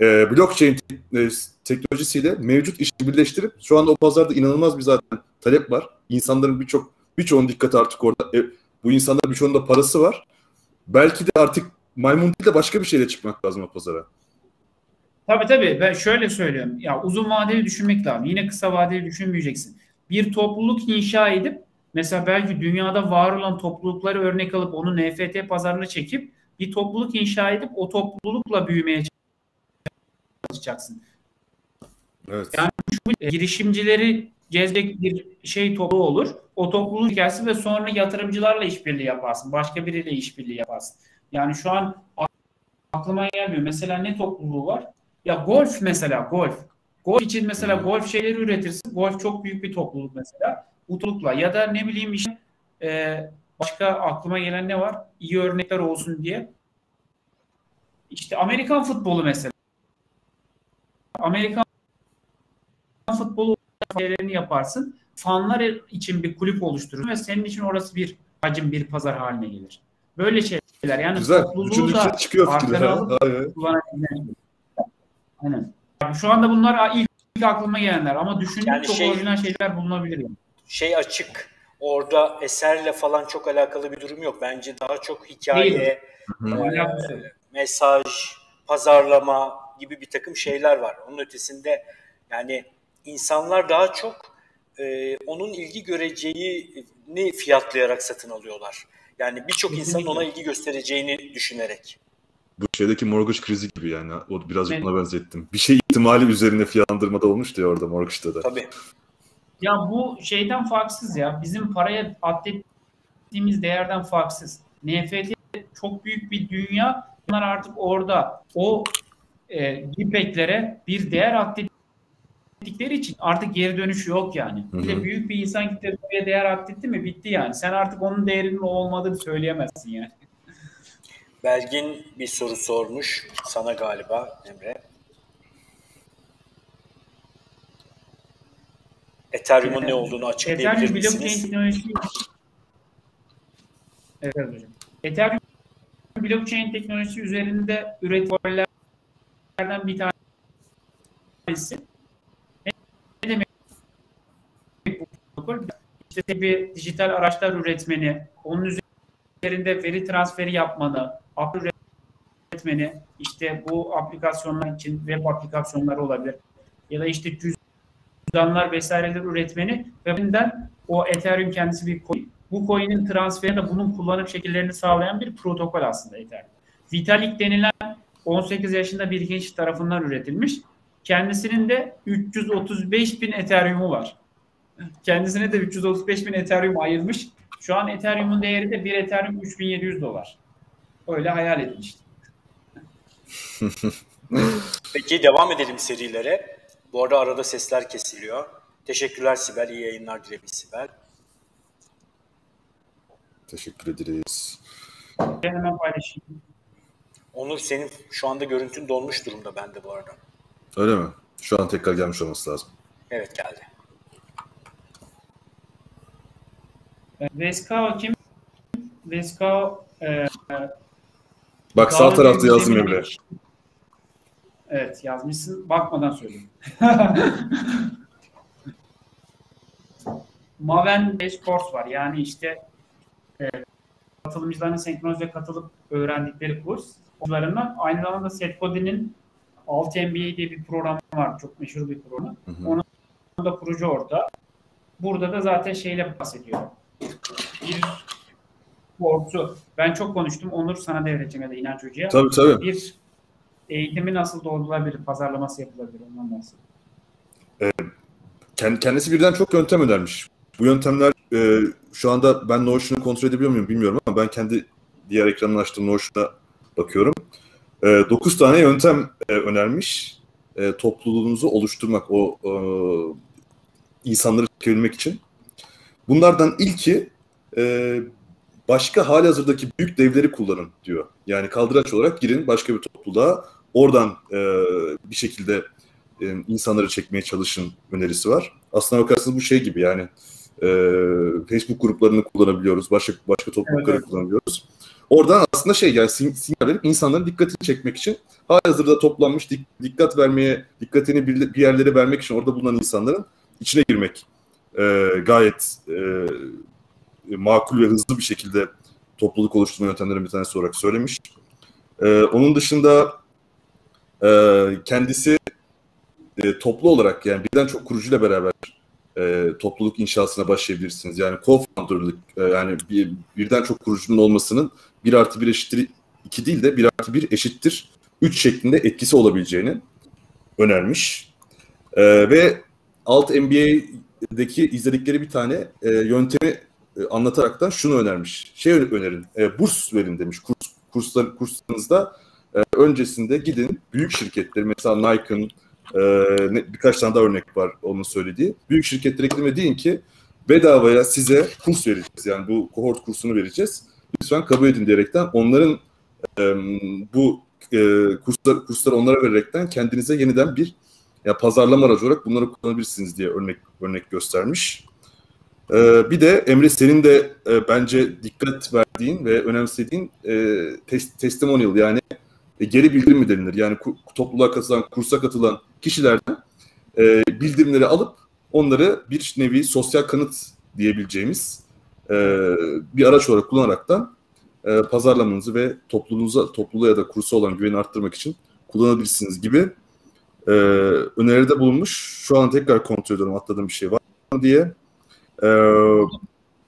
E, blockchain e, teknolojisiyle mevcut işi birleştirip şu anda o pazarda inanılmaz bir zaten talep var. İnsanların birçok birçoğunun dikkati artık orada. E, bu insanların birçoğunun da parası var. Belki de artık maymun değil de başka bir şeyle çıkmak lazım o pazara. Tabii tabii ben şöyle söylüyorum. Ya uzun vadeli düşünmek lazım. Yine kısa vadeli düşünmeyeceksin. Bir topluluk inşa edip mesela belki dünyada var olan toplulukları örnek alıp onu NFT pazarına çekip bir topluluk inşa edip o toplulukla büyümeye çalışacaksın. Evet. Yani E, girişimcileri gezecek bir şey topluluğu olur. O topluluğun gelsin ve sonra yatırımcılarla işbirliği yaparsın. Başka biriyle işbirliği yaparsın. Yani şu an aklıma gelmiyor. Mesela ne topluluğu var? Ya golf mesela golf. Golf için mesela golf şeyleri üretirsin. Golf çok büyük bir topluluk mesela. Utlukla ya da ne bileyim işte e, başka aklıma gelen ne var? İyi örnekler olsun diye. İşte Amerikan futbolu mesela. Amerikan futbolu şeylerini yaparsın. Fanlar için bir kulüp oluşturursun ve senin için orası bir hacim bir pazar haline gelir. Böyle şeyler yani Güzel. topluluğu da çıkıyor fikirler. alıp Aynen. Yani şu anda bunlar ilk, ilk aklıma gelenler ama düşündük Yani çok şey- orijinal şeyler bulunabilir yani. şey açık. Orada eserle falan çok alakalı bir durum yok. Bence daha çok hikaye, e, mesaj, pazarlama gibi bir takım şeyler var. Onun ötesinde yani insanlar daha çok e, onun ilgi göreceğini fiyatlayarak satın alıyorlar. Yani birçok insanın ona ilgi göstereceğini düşünerek. Bu şeydeki mortgage krizi gibi yani. O birazcık Evet. buna benzettim. Bir şey ihtimali üzerine fiyatlandırmada olmuştu ya orada mortgage'da da. Tabii. Ya bu şeyden farksız ya. Bizim paraya atlettiğimiz değerden farksız. NFT çok büyük bir dünya. Bunlar artık orada o e, gipeklere bir değer atlettikleri için artık geri dönüşü yok yani. Bir Hı de hı. büyük bir insan kitlesi oraya değer atletti mi bitti yani. Sen artık onun değerinin o olmadığını söyleyemezsin yani. Belgin bir soru sormuş sana galiba Emre. Ethereum'un ne olduğunu açıklayabilir Ethereum blockchain misiniz? teknolojisi Evet evet hocam. Ethereum blockchain teknolojisi üzerinde üreticilerden bir tanesi. Ne demek bu protokol? İşte bir dijital araçlar üretmeni, onun üzerinde veri transferi yapmanı, app üretmeni, işte bu aplikasyonlar için web aplikasyonları olabilir. Ya da işte cüzdanlar vesaireler üretmeni ve bundan o Ethereum kendisi bir coin. Bu coin'in transferinde bunun kullanım şekillerini sağlayan bir protokol aslında Ethereum. Vitalik denilen 18 yaşında bir genç tarafından üretilmiş. Kendisinin de 335 bin Ethereum'u var. Kendisine de 335 bin Ethereum ayırmış. Şu an Ethereum'un değeri de bir Ethereum 3700 dolar. Öyle hayal etmiştim. Peki devam edelim serilere. Bu arada arada sesler kesiliyor. Teşekkürler Sibel. İyi yayınlar dilemiş Sibel. Teşekkür ederiz. Ben hemen paylaşayım. Onur senin şu anda görüntün donmuş durumda bende bu arada. Öyle mi? Şu an tekrar gelmiş olması lazım. Evet geldi. Veskao kim? Veskao e, Bak sağ tarafta yazdım Emre. Evet yazmışsın. Bakmadan söyleyeyim. Maven Base Course var. Yani işte e, katılımcıların senkronize katılıp öğrendikleri kurs. Onlarından aynı zamanda Seth Godin'in 6 MBA diye bir program var. Çok meşhur bir program. Hı hı. Onun da kurucu orada. Burada da zaten şeyle bahsediyor. Bir korku. Ben çok konuştum. Onur sana devredeceğim ya da İnanç Hoca'ya. Tabii tabii. Bir eğitimi nasıl doğrulabilir, pazarlaması yapılabilir ondan bahsediyor. Kend- Kendisi birden çok yöntem önermiş. Bu yöntemler e, şu anda ben Notion'u kontrol edebiliyor muyum bilmiyorum ama ben kendi diğer ekranını açtığım Notion'a bakıyorum. 9 tane yöntem e, önermiş. E, topluluğunuzu oluşturmak, o e, insanları çekebilmek için. Bunlardan ilki e, başka hali hazırdaki büyük devleri kullanın diyor. Yani kaldıraç olarak girin başka bir topluluğa oradan e, bir şekilde e, insanları çekmeye çalışın önerisi var. Aslına bakarsanız bu şey gibi yani e, Facebook gruplarını kullanabiliyoruz, başka başka toplulukları evet. kullanabiliyoruz. Oradan aslında şey yani sinyal verip insanların dikkatini çekmek için hazırda toplanmış dik, dikkat vermeye, dikkatini bir, bir yerlere vermek için orada bulunan insanların içine girmek e, gayet e, makul ve hızlı bir şekilde topluluk oluşturma yöntemlerinden bir tanesi olarak söylemiş. E, onun dışında e, kendisi e, toplu olarak yani birden çok kurucuyla beraber e, topluluk inşasına başlayabilirsiniz. Yani co-founder'lık e, yani bir, birden çok kurucunun olmasının bir artı bir eşittir iki değil de bir artı bir eşittir üç şeklinde etkisi olabileceğini önermiş. E, ve alt MBA'deki izledikleri bir tane e, yöntemi e, anlataraktan şunu önermiş. Şey önerin, e, burs verin demiş. Kurs, kurslar, kurslarınızda e, öncesinde gidin büyük şirketler mesela Nike'ın e, birkaç tane daha örnek var onun söylediği. Büyük şirketlere gidin ve deyin ki bedavaya size kurs vereceğiz. Yani bu kohort kursunu vereceğiz. Lütfen kabul edin diyerekten onların e, bu e, kurslar, kursları onlara vererekten kendinize yeniden bir ya pazarlama aracı olarak bunları kullanabilirsiniz diye örnek örnek göstermiş. Ee, bir de Emre senin de e, bence dikkat verdiğin ve önemsediğin e, tes- testimonial yani e, geri bildirim mi denilir? Yani topluluğa katılan, kursa katılan kişilerden e, bildirimleri alıp onları bir nevi sosyal kanıt diyebileceğimiz e, bir araç olarak kullanaraktan e, pazarlamanızı ve topluluğunuza, topluluğa ya da kursa olan güveni arttırmak için kullanabilirsiniz gibi e, öneride bulunmuş. Şu an tekrar kontrol ediyorum atladığım bir şey var mı diye. Ee,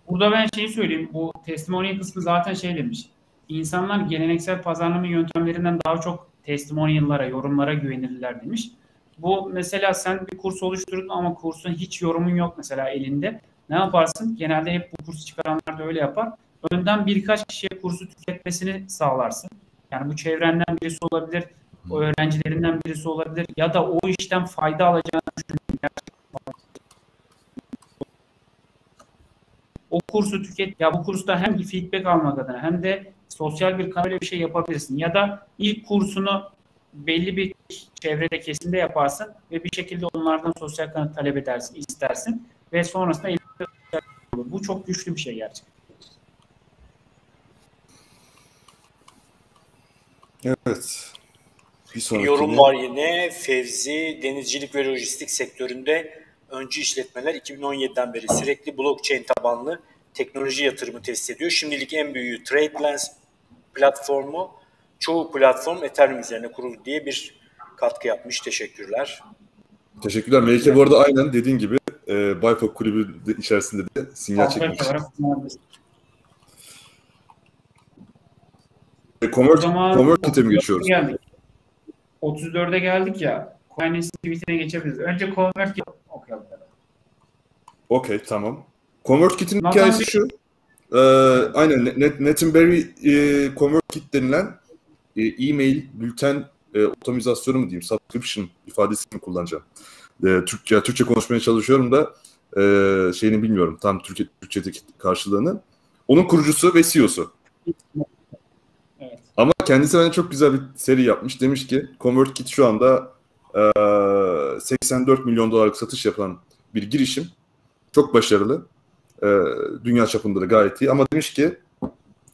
Burada ben şeyi söyleyeyim. Bu testimonial kısmı zaten şey demiş. İnsanlar geleneksel pazarlama yöntemlerinden daha çok testimonial'lara, yorumlara güvenirler demiş. Bu mesela sen bir kurs oluşturdun ama kursun hiç yorumun yok mesela elinde. Ne yaparsın? Genelde hep bu kursu çıkaranlar da öyle yapar. Önden birkaç kişiye kursu tüketmesini sağlarsın. Yani bu çevrenden birisi olabilir, o öğrencilerinden birisi olabilir ya da o işten fayda alacağını düşündüğün o kursu tüket ya bu kursta hem feedback almak adına hem de sosyal bir kanalda bir şey yapabilirsin ya da ilk kursunu belli bir çevrede kesimde yaparsın ve bir şekilde onlardan sosyal kanıt talep edersin, istersin ve sonrasında olur. Bu çok güçlü bir şey gerçekten. Evet. Bir sonraki yorum var yine. Fevzi denizcilik ve lojistik sektöründe öncü işletmeler 2017'den beri sürekli blockchain tabanlı teknoloji yatırımı test ediyor. Şimdilik en büyüğü TradeLens platformu. Çoğu platform Ethereum üzerine kuruldu diye bir katkı yapmış. Teşekkürler. Teşekkürler. Melike bu arada aynen dediğin gibi e, Bayfok kulübü de içerisinde de sinyal çekmiş. E, Convert, ConvertKit'e mi geçiyoruz? Geldik. 34'e geldik ya. Coinbase tweetine geçebiliriz. Önce ConvertKit okuyalım. Okey tamam. ConvertKit'in hikayesi şu. E, aynen Net, Netenberry e, ConvertKit denilen e, e-mail bülten e, otomizasyonu mu diyeyim, subscription ifadesini kullanacağım. E, Türkçe, Türkçe konuşmaya çalışıyorum da e, şeyini bilmiyorum tam Türkçe, Türkçedeki karşılığını. Onun kurucusu ve CEO'su. Evet. Ama kendisi bence çok güzel bir seri yapmış. Demiş ki ConvertKit şu anda e, 84 milyon dolarlık satış yapan bir girişim. Çok başarılı. E, dünya çapında da gayet iyi. Ama demiş ki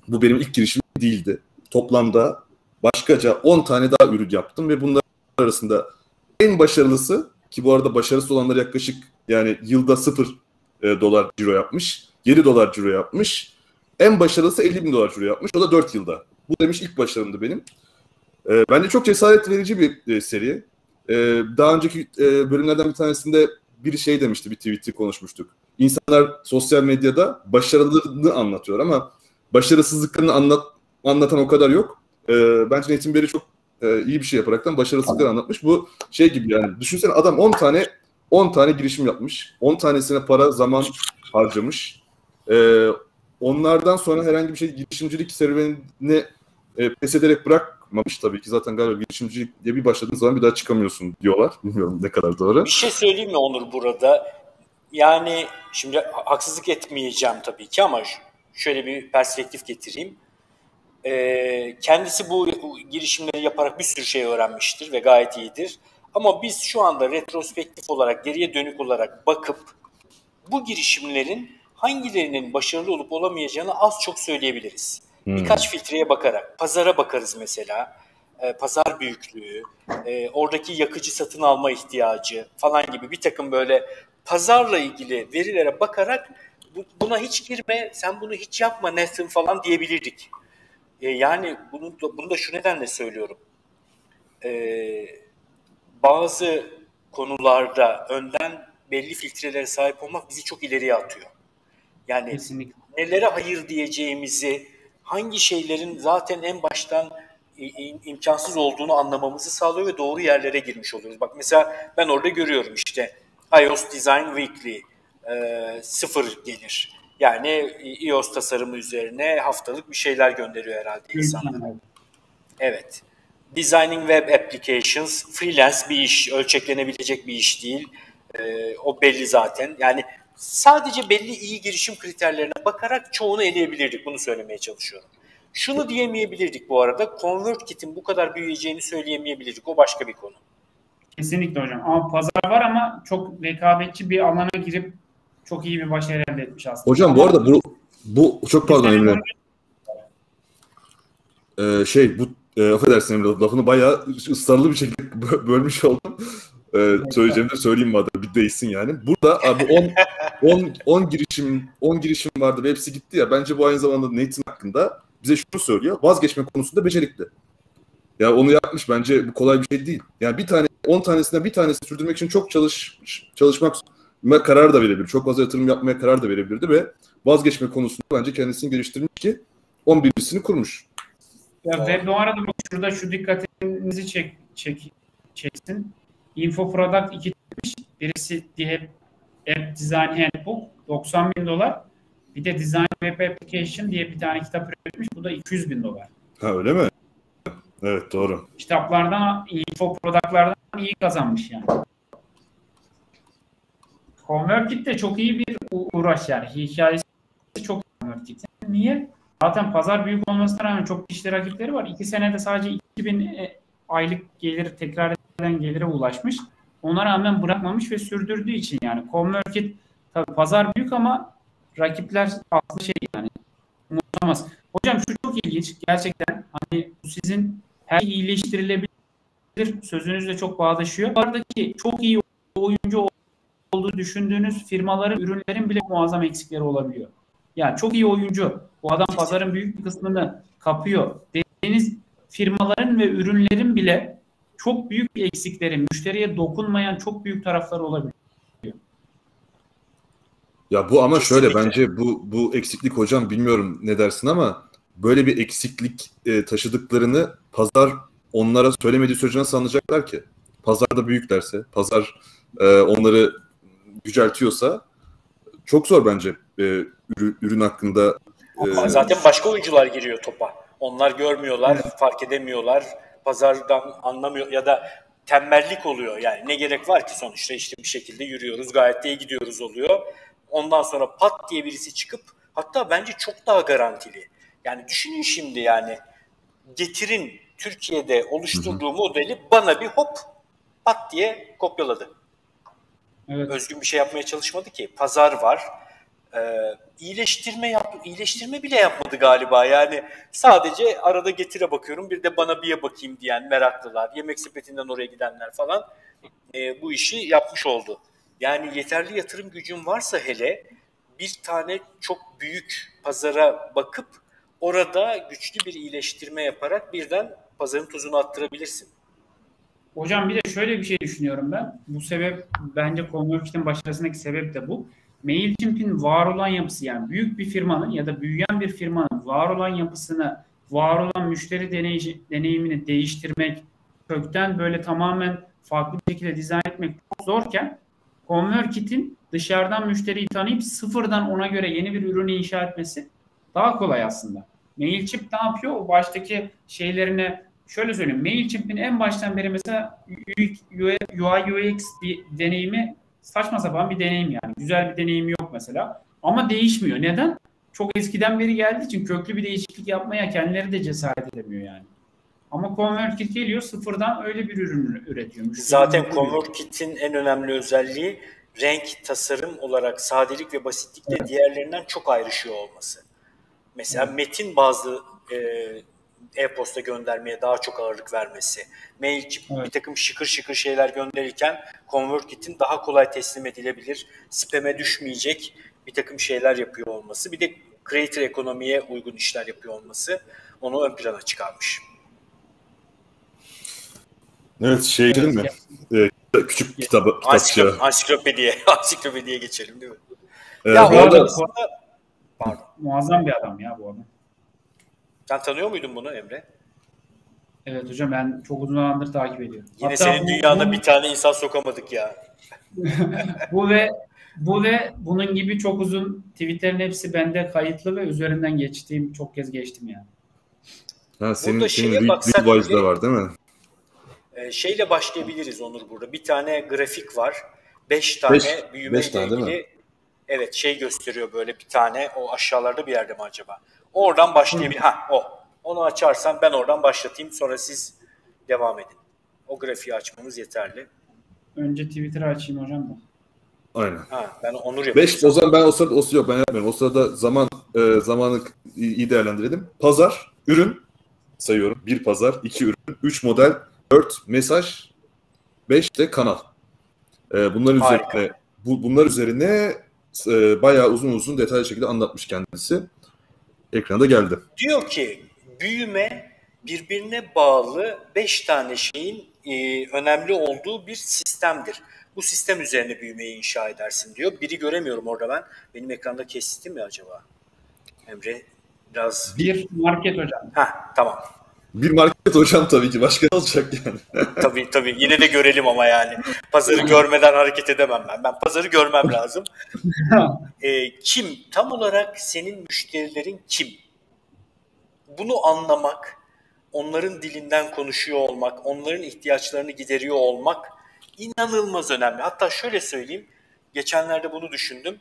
bu benim ilk girişim değildi. Toplamda başkaca 10 tane daha ürün yaptım ve bunlar arasında en başarılısı ki bu arada başarısız olanlar yaklaşık yani yılda 0 e, dolar ciro yapmış. 7 dolar ciro yapmış. En başarılısı 50 bin dolar ciro yapmış. O da 4 yılda. Bu demiş ilk başarımdı benim. E, bence çok cesaret verici bir e, seri. E, daha önceki e, bölümlerden bir tanesinde bir şey demişti, bir tweet'i konuşmuştuk. İnsanlar sosyal medyada başarılarını anlatıyor ama başarısızlıklarını anlat, anlatan o kadar yok. E, bence Netin Beri çok e, iyi bir şey yaparaktan başarısızlıkları anlatmış. Bu şey gibi yani düşünsene adam 10 tane 10 tane girişim yapmış. 10 tanesine para, zaman harcamış. E, onlardan sonra herhangi bir şey girişimcilik serüvenini e, pes ederek bırakmamış tabii ki. Zaten galiba girişimcilik diye bir başladığın zaman bir daha çıkamıyorsun diyorlar. Bilmiyorum ne kadar doğru. Bir şey söyleyeyim mi Onur burada? Yani şimdi haksızlık etmeyeceğim tabii ki ama şöyle bir perspektif getireyim. Ee, kendisi bu, girişimleri yaparak bir sürü şey öğrenmiştir ve gayet iyidir. Ama biz şu anda retrospektif olarak, geriye dönük olarak bakıp bu girişimlerin hangilerinin başarılı olup olamayacağını az çok söyleyebiliriz. Hmm. Birkaç filtreye bakarak, pazara bakarız mesela, e, pazar büyüklüğü, e, oradaki yakıcı satın alma ihtiyacı falan gibi bir takım böyle pazarla ilgili verilere bakarak bu, buna hiç girme, sen bunu hiç yapma Nathan falan diyebilirdik. E, yani bunu da, bunu da şu nedenle söylüyorum. E, bazı konularda önden belli filtrelere sahip olmak bizi çok ileriye atıyor. Yani Kesinlikle. nelere hayır diyeceğimizi, hangi şeylerin zaten en baştan imkansız olduğunu anlamamızı sağlıyor ve doğru yerlere girmiş oluyoruz. Bak mesela ben orada görüyorum işte iOS Design Weekly e, sıfır gelir. Yani iOS tasarımı üzerine haftalık bir şeyler gönderiyor herhalde insanlar. Evet. Designing Web Applications freelance bir iş, ölçeklenebilecek bir iş değil. E, o belli zaten. Yani sadece belli iyi girişim kriterlerine bakarak çoğunu eleyebilirdik. Bunu söylemeye çalışıyorum. Şunu diyemeyebilirdik bu arada. ConvertKit'in bu kadar büyüyeceğini söyleyemeyebilirdik. O başka bir konu. Kesinlikle hocam. Ama pazar var ama çok rekabetçi bir alana girip çok iyi bir başarı elde etmiş aslında. Hocam bu arada bu bu çok pardon Emre. Ee, şey bu e, affedersin Emre lafını bayağı ısrarlı bir şekilde bölmüş oldum. Ee, söyleyeceğimi de söyleyeyim madem bir değilsin yani. Burada abi 10 10 10 girişim 10 girişim vardı ve hepsi gitti ya. Bence bu aynı zamanda Nathan hakkında bize şunu söylüyor. Vazgeçme konusunda becerikli. Ya onu yapmış bence bu kolay bir şey değil. Yani bir tane 10 tanesinden bir tanesi sürdürmek için çok çalış çalışmak karar da verebilir. Çok fazla yatırım yapmaya karar da verebilirdi ve vazgeçme konusunda bence kendisini geliştirmiş ki 11'lisini kurmuş. Ya ve bu arada şurada şu dikkatinizi çek, çek, çeksin. Info Product 2 demiş. Birisi diye App Design Handbook 90 bin dolar. Bir de Design Web Application diye bir tane kitap üretmiş. Bu da 200 bin dolar. Ha öyle mi? Evet doğru. Kitaplardan, info productlardan iyi kazanmış yani. ConvertKit de çok iyi bir uğraş yani. Hikayesi çok ConvertKit'in. Niye? Zaten pazar büyük olmasına rağmen çok kişi rakipleri var. İki senede sadece 2000 e, aylık gelir tekrar eden gelire ulaşmış. Ona rağmen bırakmamış ve sürdürdüğü için yani ConvertKit tabii pazar büyük ama rakipler aslında şey yani umutamaz. Hocam şu çok ilginç. Gerçekten hani sizin her iyileştirilebilir sözünüzle çok bağdaşıyor. Buradaki çok iyi oyuncu olduğu düşündüğünüz firmaların, ürünlerin bile muazzam eksikleri olabiliyor. Yani çok iyi oyuncu. Bu adam pazarın büyük bir kısmını kapıyor. Dediğiniz firmaların ve ürünlerin bile çok büyük eksikleri, müşteriye dokunmayan çok büyük tarafları olabilir. Ya bu ama Kesinlikle. şöyle bence bu bu eksiklik hocam bilmiyorum ne dersin ama böyle bir eksiklik e, taşıdıklarını pazar onlara söylemediği sürece nasıl anlayacaklar ki? Pazarda büyüklerse, pazar e, onları yüceltiyorsa çok zor bence e, ürün, ürün hakkında. E, Zaten başka oyuncular giriyor topa. Onlar görmüyorlar, evet. fark edemiyorlar, pazardan anlamıyor ya da tembellik oluyor. Yani ne gerek var ki sonuçta işte bir şekilde yürüyoruz, gayet de iyi gidiyoruz oluyor. Ondan sonra pat diye birisi çıkıp hatta bence çok daha garantili. Yani düşünün şimdi yani getirin Türkiye'de oluşturduğu modeli bana bir hop pat diye kopyaladı. Evet. Özgün bir şey yapmaya çalışmadı ki. Pazar var. Ee, iyileştirme yap, iyileştirme bile yapmadı galiba. Yani sadece arada getire bakıyorum. Bir de bana bir bakayım diyen meraklılar, yemek sepetinden oraya gidenler falan e, bu işi yapmış oldu. Yani yeterli yatırım gücün varsa hele bir tane çok büyük pazara bakıp orada güçlü bir iyileştirme yaparak birden pazarın tuzunu attırabilirsin. Hocam bir de şöyle bir şey düşünüyorum ben. Bu sebep bence ConvertKit'in başarısındaki sebep de bu. MailChimp'in var olan yapısı yani büyük bir firmanın ya da büyüyen bir firmanın var olan yapısını, var olan müşteri deney, deneyimini değiştirmek, kökten böyle tamamen farklı bir şekilde dizayn etmek çok zorken ConvertKit'in dışarıdan müşteriyi tanıyıp sıfırdan ona göre yeni bir ürünü inşa etmesi daha kolay aslında. MailChimp ne yapıyor? O baştaki şeylerine şöyle söyleyeyim. MailChimp'in en baştan beri mesela UI UX bir deneyimi saçma sapan bir deneyim yani. Güzel bir deneyim yok mesela. Ama değişmiyor. Neden? Çok eskiden beri geldiği için köklü bir değişiklik yapmaya kendileri de cesaret edemiyor yani. Ama ConvertKit geliyor sıfırdan öyle bir ürün üretiyor. Müşteri Zaten. ConvertKit'in en önemli özelliği renk, tasarım olarak sadelik ve basitlikte diğerlerinden çok ayrışıyor olması. Mesela Metin bazı e, e-posta göndermeye daha çok ağırlık vermesi. Mailchimp Evet. bir takım şıkır şıkır şeyler gönderirken ConvertKit'in daha kolay teslim edilebilir, spam'e düşmeyecek bir takım şeyler yapıyor olması. Bir de creator ekonomiye uygun işler yapıyor olması onu ön plana çıkarmış. Evet şey Evet, değil mi? Ee, küçük kitabı, kitapçı. Ansiklop- ansiklopediye, ansiklopediye geçelim değil mi? Ee, ya bu bu arada arada- Pardon. Muazzam bir adam ya bu adam. Sen tanıyor muydun bunu Emre? Evet hocam ben çok uzun zamandır takip ediyorum. Yine Hatta senin bu- dünyanda bu- bir tane insan sokamadık ya. Bu ve bu ve bunun gibi çok uzun tweetlerin hepsi bende kayıtlı ve üzerinden geçtiğim çok kez geçtim yani. ha, senin, Burada senin Real, baksak bile- var değil mi? Ee, şeyle başlayabiliriz Onur burada. Bir tane grafik var. Beş tane Beş- büyüme beş tane değil mi? ilgili evet şey gösteriyor böyle bir tane o aşağılarda bir yerde mi acaba? Oradan başlayabilir. Ha o. Onu açarsan ben oradan başlatayım sonra siz devam edin. O grafiği açmamız yeterli. Önce Twitter'ı açayım hocam da. Aynen. Ha ben Onur yapıyorum. 5 o zaman ben o sırada o sırada yok ben yapmıyorum. O sırada zaman e, zamanı iyi iyi değerlendirelim. Pazar, ürün sayıyorum. Bir pazar, iki ürün, üç model, dört mesaj, beş de kanal. E, bunlar Harika. üzerine bu, bunlar üzerine e, bayağı uzun uzun detaylı şekilde anlatmış kendisi. Ekranda geldi. Diyor ki büyüme birbirine bağlı beş tane şeyin e, önemli olduğu bir sistemdir. Bu sistem üzerine büyümeyi inşa edersin diyor. Biri göremiyorum orada ben. Benim ekranda kestim mi acaba? Emre biraz... Bir market hocam. Ha tamam. Bir market hocam tabii ki. Başka ne olacak yani? Tabii tabii. Yine de görelim ama yani. Pazarı görmeden hareket edemem ben. Ben pazarı görmem lazım. E, kim? Tam olarak senin müşterilerin kim? Bunu anlamak, onların dilinden konuşuyor olmak, onların ihtiyaçlarını gideriyor olmak inanılmaz önemli. Hatta şöyle söyleyeyim, geçenlerde bunu düşündüm.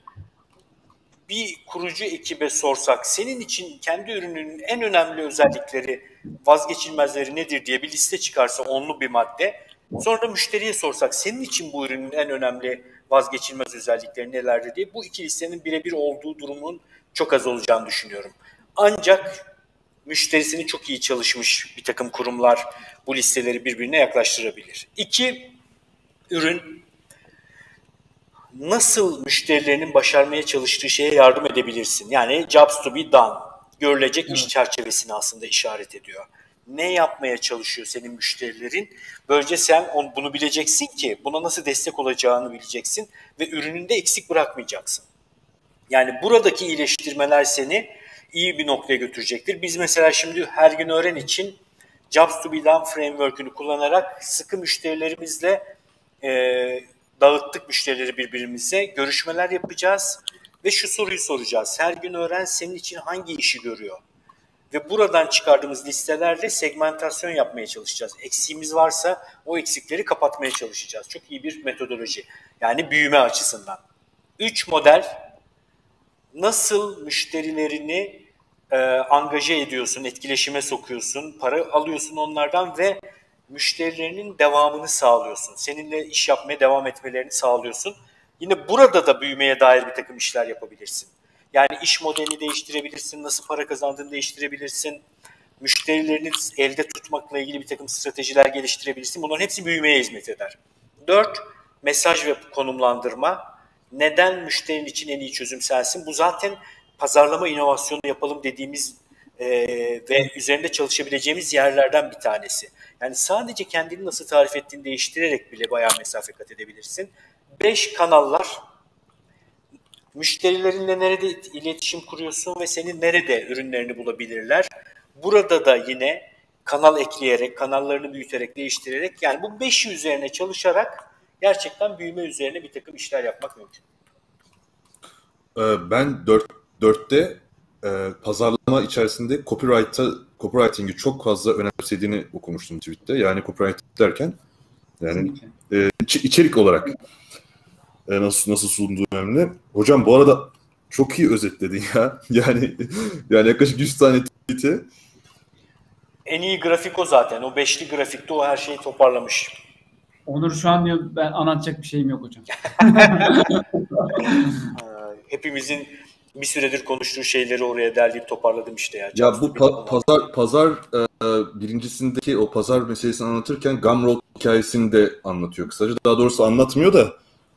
Bir kurucu ekibe sorsak, senin için kendi ürününün en önemli özellikleri, vazgeçilmezleri nedir diye bir liste çıkarsa onlu bir madde. Sonra da müşteriye sorsak, senin için bu ürünün en önemli vazgeçilmez özellikleri nelerdir diye bu iki listenin birebir olduğu durumun çok az olacağını düşünüyorum. Ancak müşterisini çok iyi çalışmış bir takım kurumlar bu listeleri birbirine yaklaştırabilir. İki, ürün nasıl müşterilerinin başarmaya çalıştığı şeye yardım edebilirsin? Yani jobs to be done, görülecek iş çerçevesini aslında işaret ediyor. Ne yapmaya çalışıyor senin müşterilerin? Böylece sen on, bunu bileceksin ki buna nasıl destek olacağını bileceksin ve ürününde eksik bırakmayacaksın. Yani buradaki iyileştirmeler seni iyi bir noktaya götürecektir. Biz mesela şimdi her gün öğren için Jobs to be Done framework'ünü kullanarak sıkı müşterilerimizle e, dağıttık müşterileri birbirimize. Görüşmeler yapacağız ve şu soruyu soracağız. Her gün öğren senin için hangi işi görüyor? Ve buradan çıkardığımız listelerle segmentasyon yapmaya çalışacağız. Eksiğimiz varsa o eksikleri kapatmaya çalışacağız. Çok iyi bir metodoloji. Yani büyüme açısından. Üç model nasıl müşterilerini e, angaje ediyorsun, etkileşime sokuyorsun, para alıyorsun onlardan ve müşterilerinin devamını sağlıyorsun. Seninle iş yapmaya devam etmelerini sağlıyorsun. Yine burada da büyümeye dair bir takım işler yapabilirsin. Yani iş modelini değiştirebilirsin, nasıl para kazandığını değiştirebilirsin. Müşterilerini elde tutmakla ilgili bir takım stratejiler geliştirebilirsin. Bunların hepsi büyümeye hizmet eder. Dört, mesaj ve konumlandırma. Neden müşterinin için en iyi çözüm sensin? Bu zaten pazarlama inovasyonu yapalım dediğimiz e, ve üzerinde çalışabileceğimiz yerlerden bir tanesi. Yani sadece kendini nasıl tarif ettiğini değiştirerek bile bayağı mesafe kat edebilirsin. Beş kanallar. Müşterilerinle nerede iletişim kuruyorsun ve senin nerede ürünlerini bulabilirler. Burada da yine kanal ekleyerek, kanallarını büyüterek, değiştirerek yani bu beşi üzerine çalışarak gerçekten büyüme üzerine bir takım işler yapmak mümkün. Ee, Ben 4 4'te e, pazarlama içerisinde copyright'a copywriting'i çok fazla önemsediğini okumuştum tweet'te. Yani copyright derken yani e, iç- içerik olarak. e, nasıl nasıl sunduğu önemli. Hocam bu arada çok iyi özetledin ya. Yani yani yaklaşık 100 tane tweet'i. En iyi grafik o zaten. O beşli grafikte o her şeyi toparlamış. Onur şu an diyor ben anlatacak bir şeyim yok hocam. Hepimizin bir süredir konuştuğu şeyleri oraya derleyip toparladım işte ya. Ya bu pa- pazar pazar e, birincisindeki o pazar meselesini anlatırken Gumroad hikayesini de anlatıyor kısaca. Daha doğrusu anlatmıyor da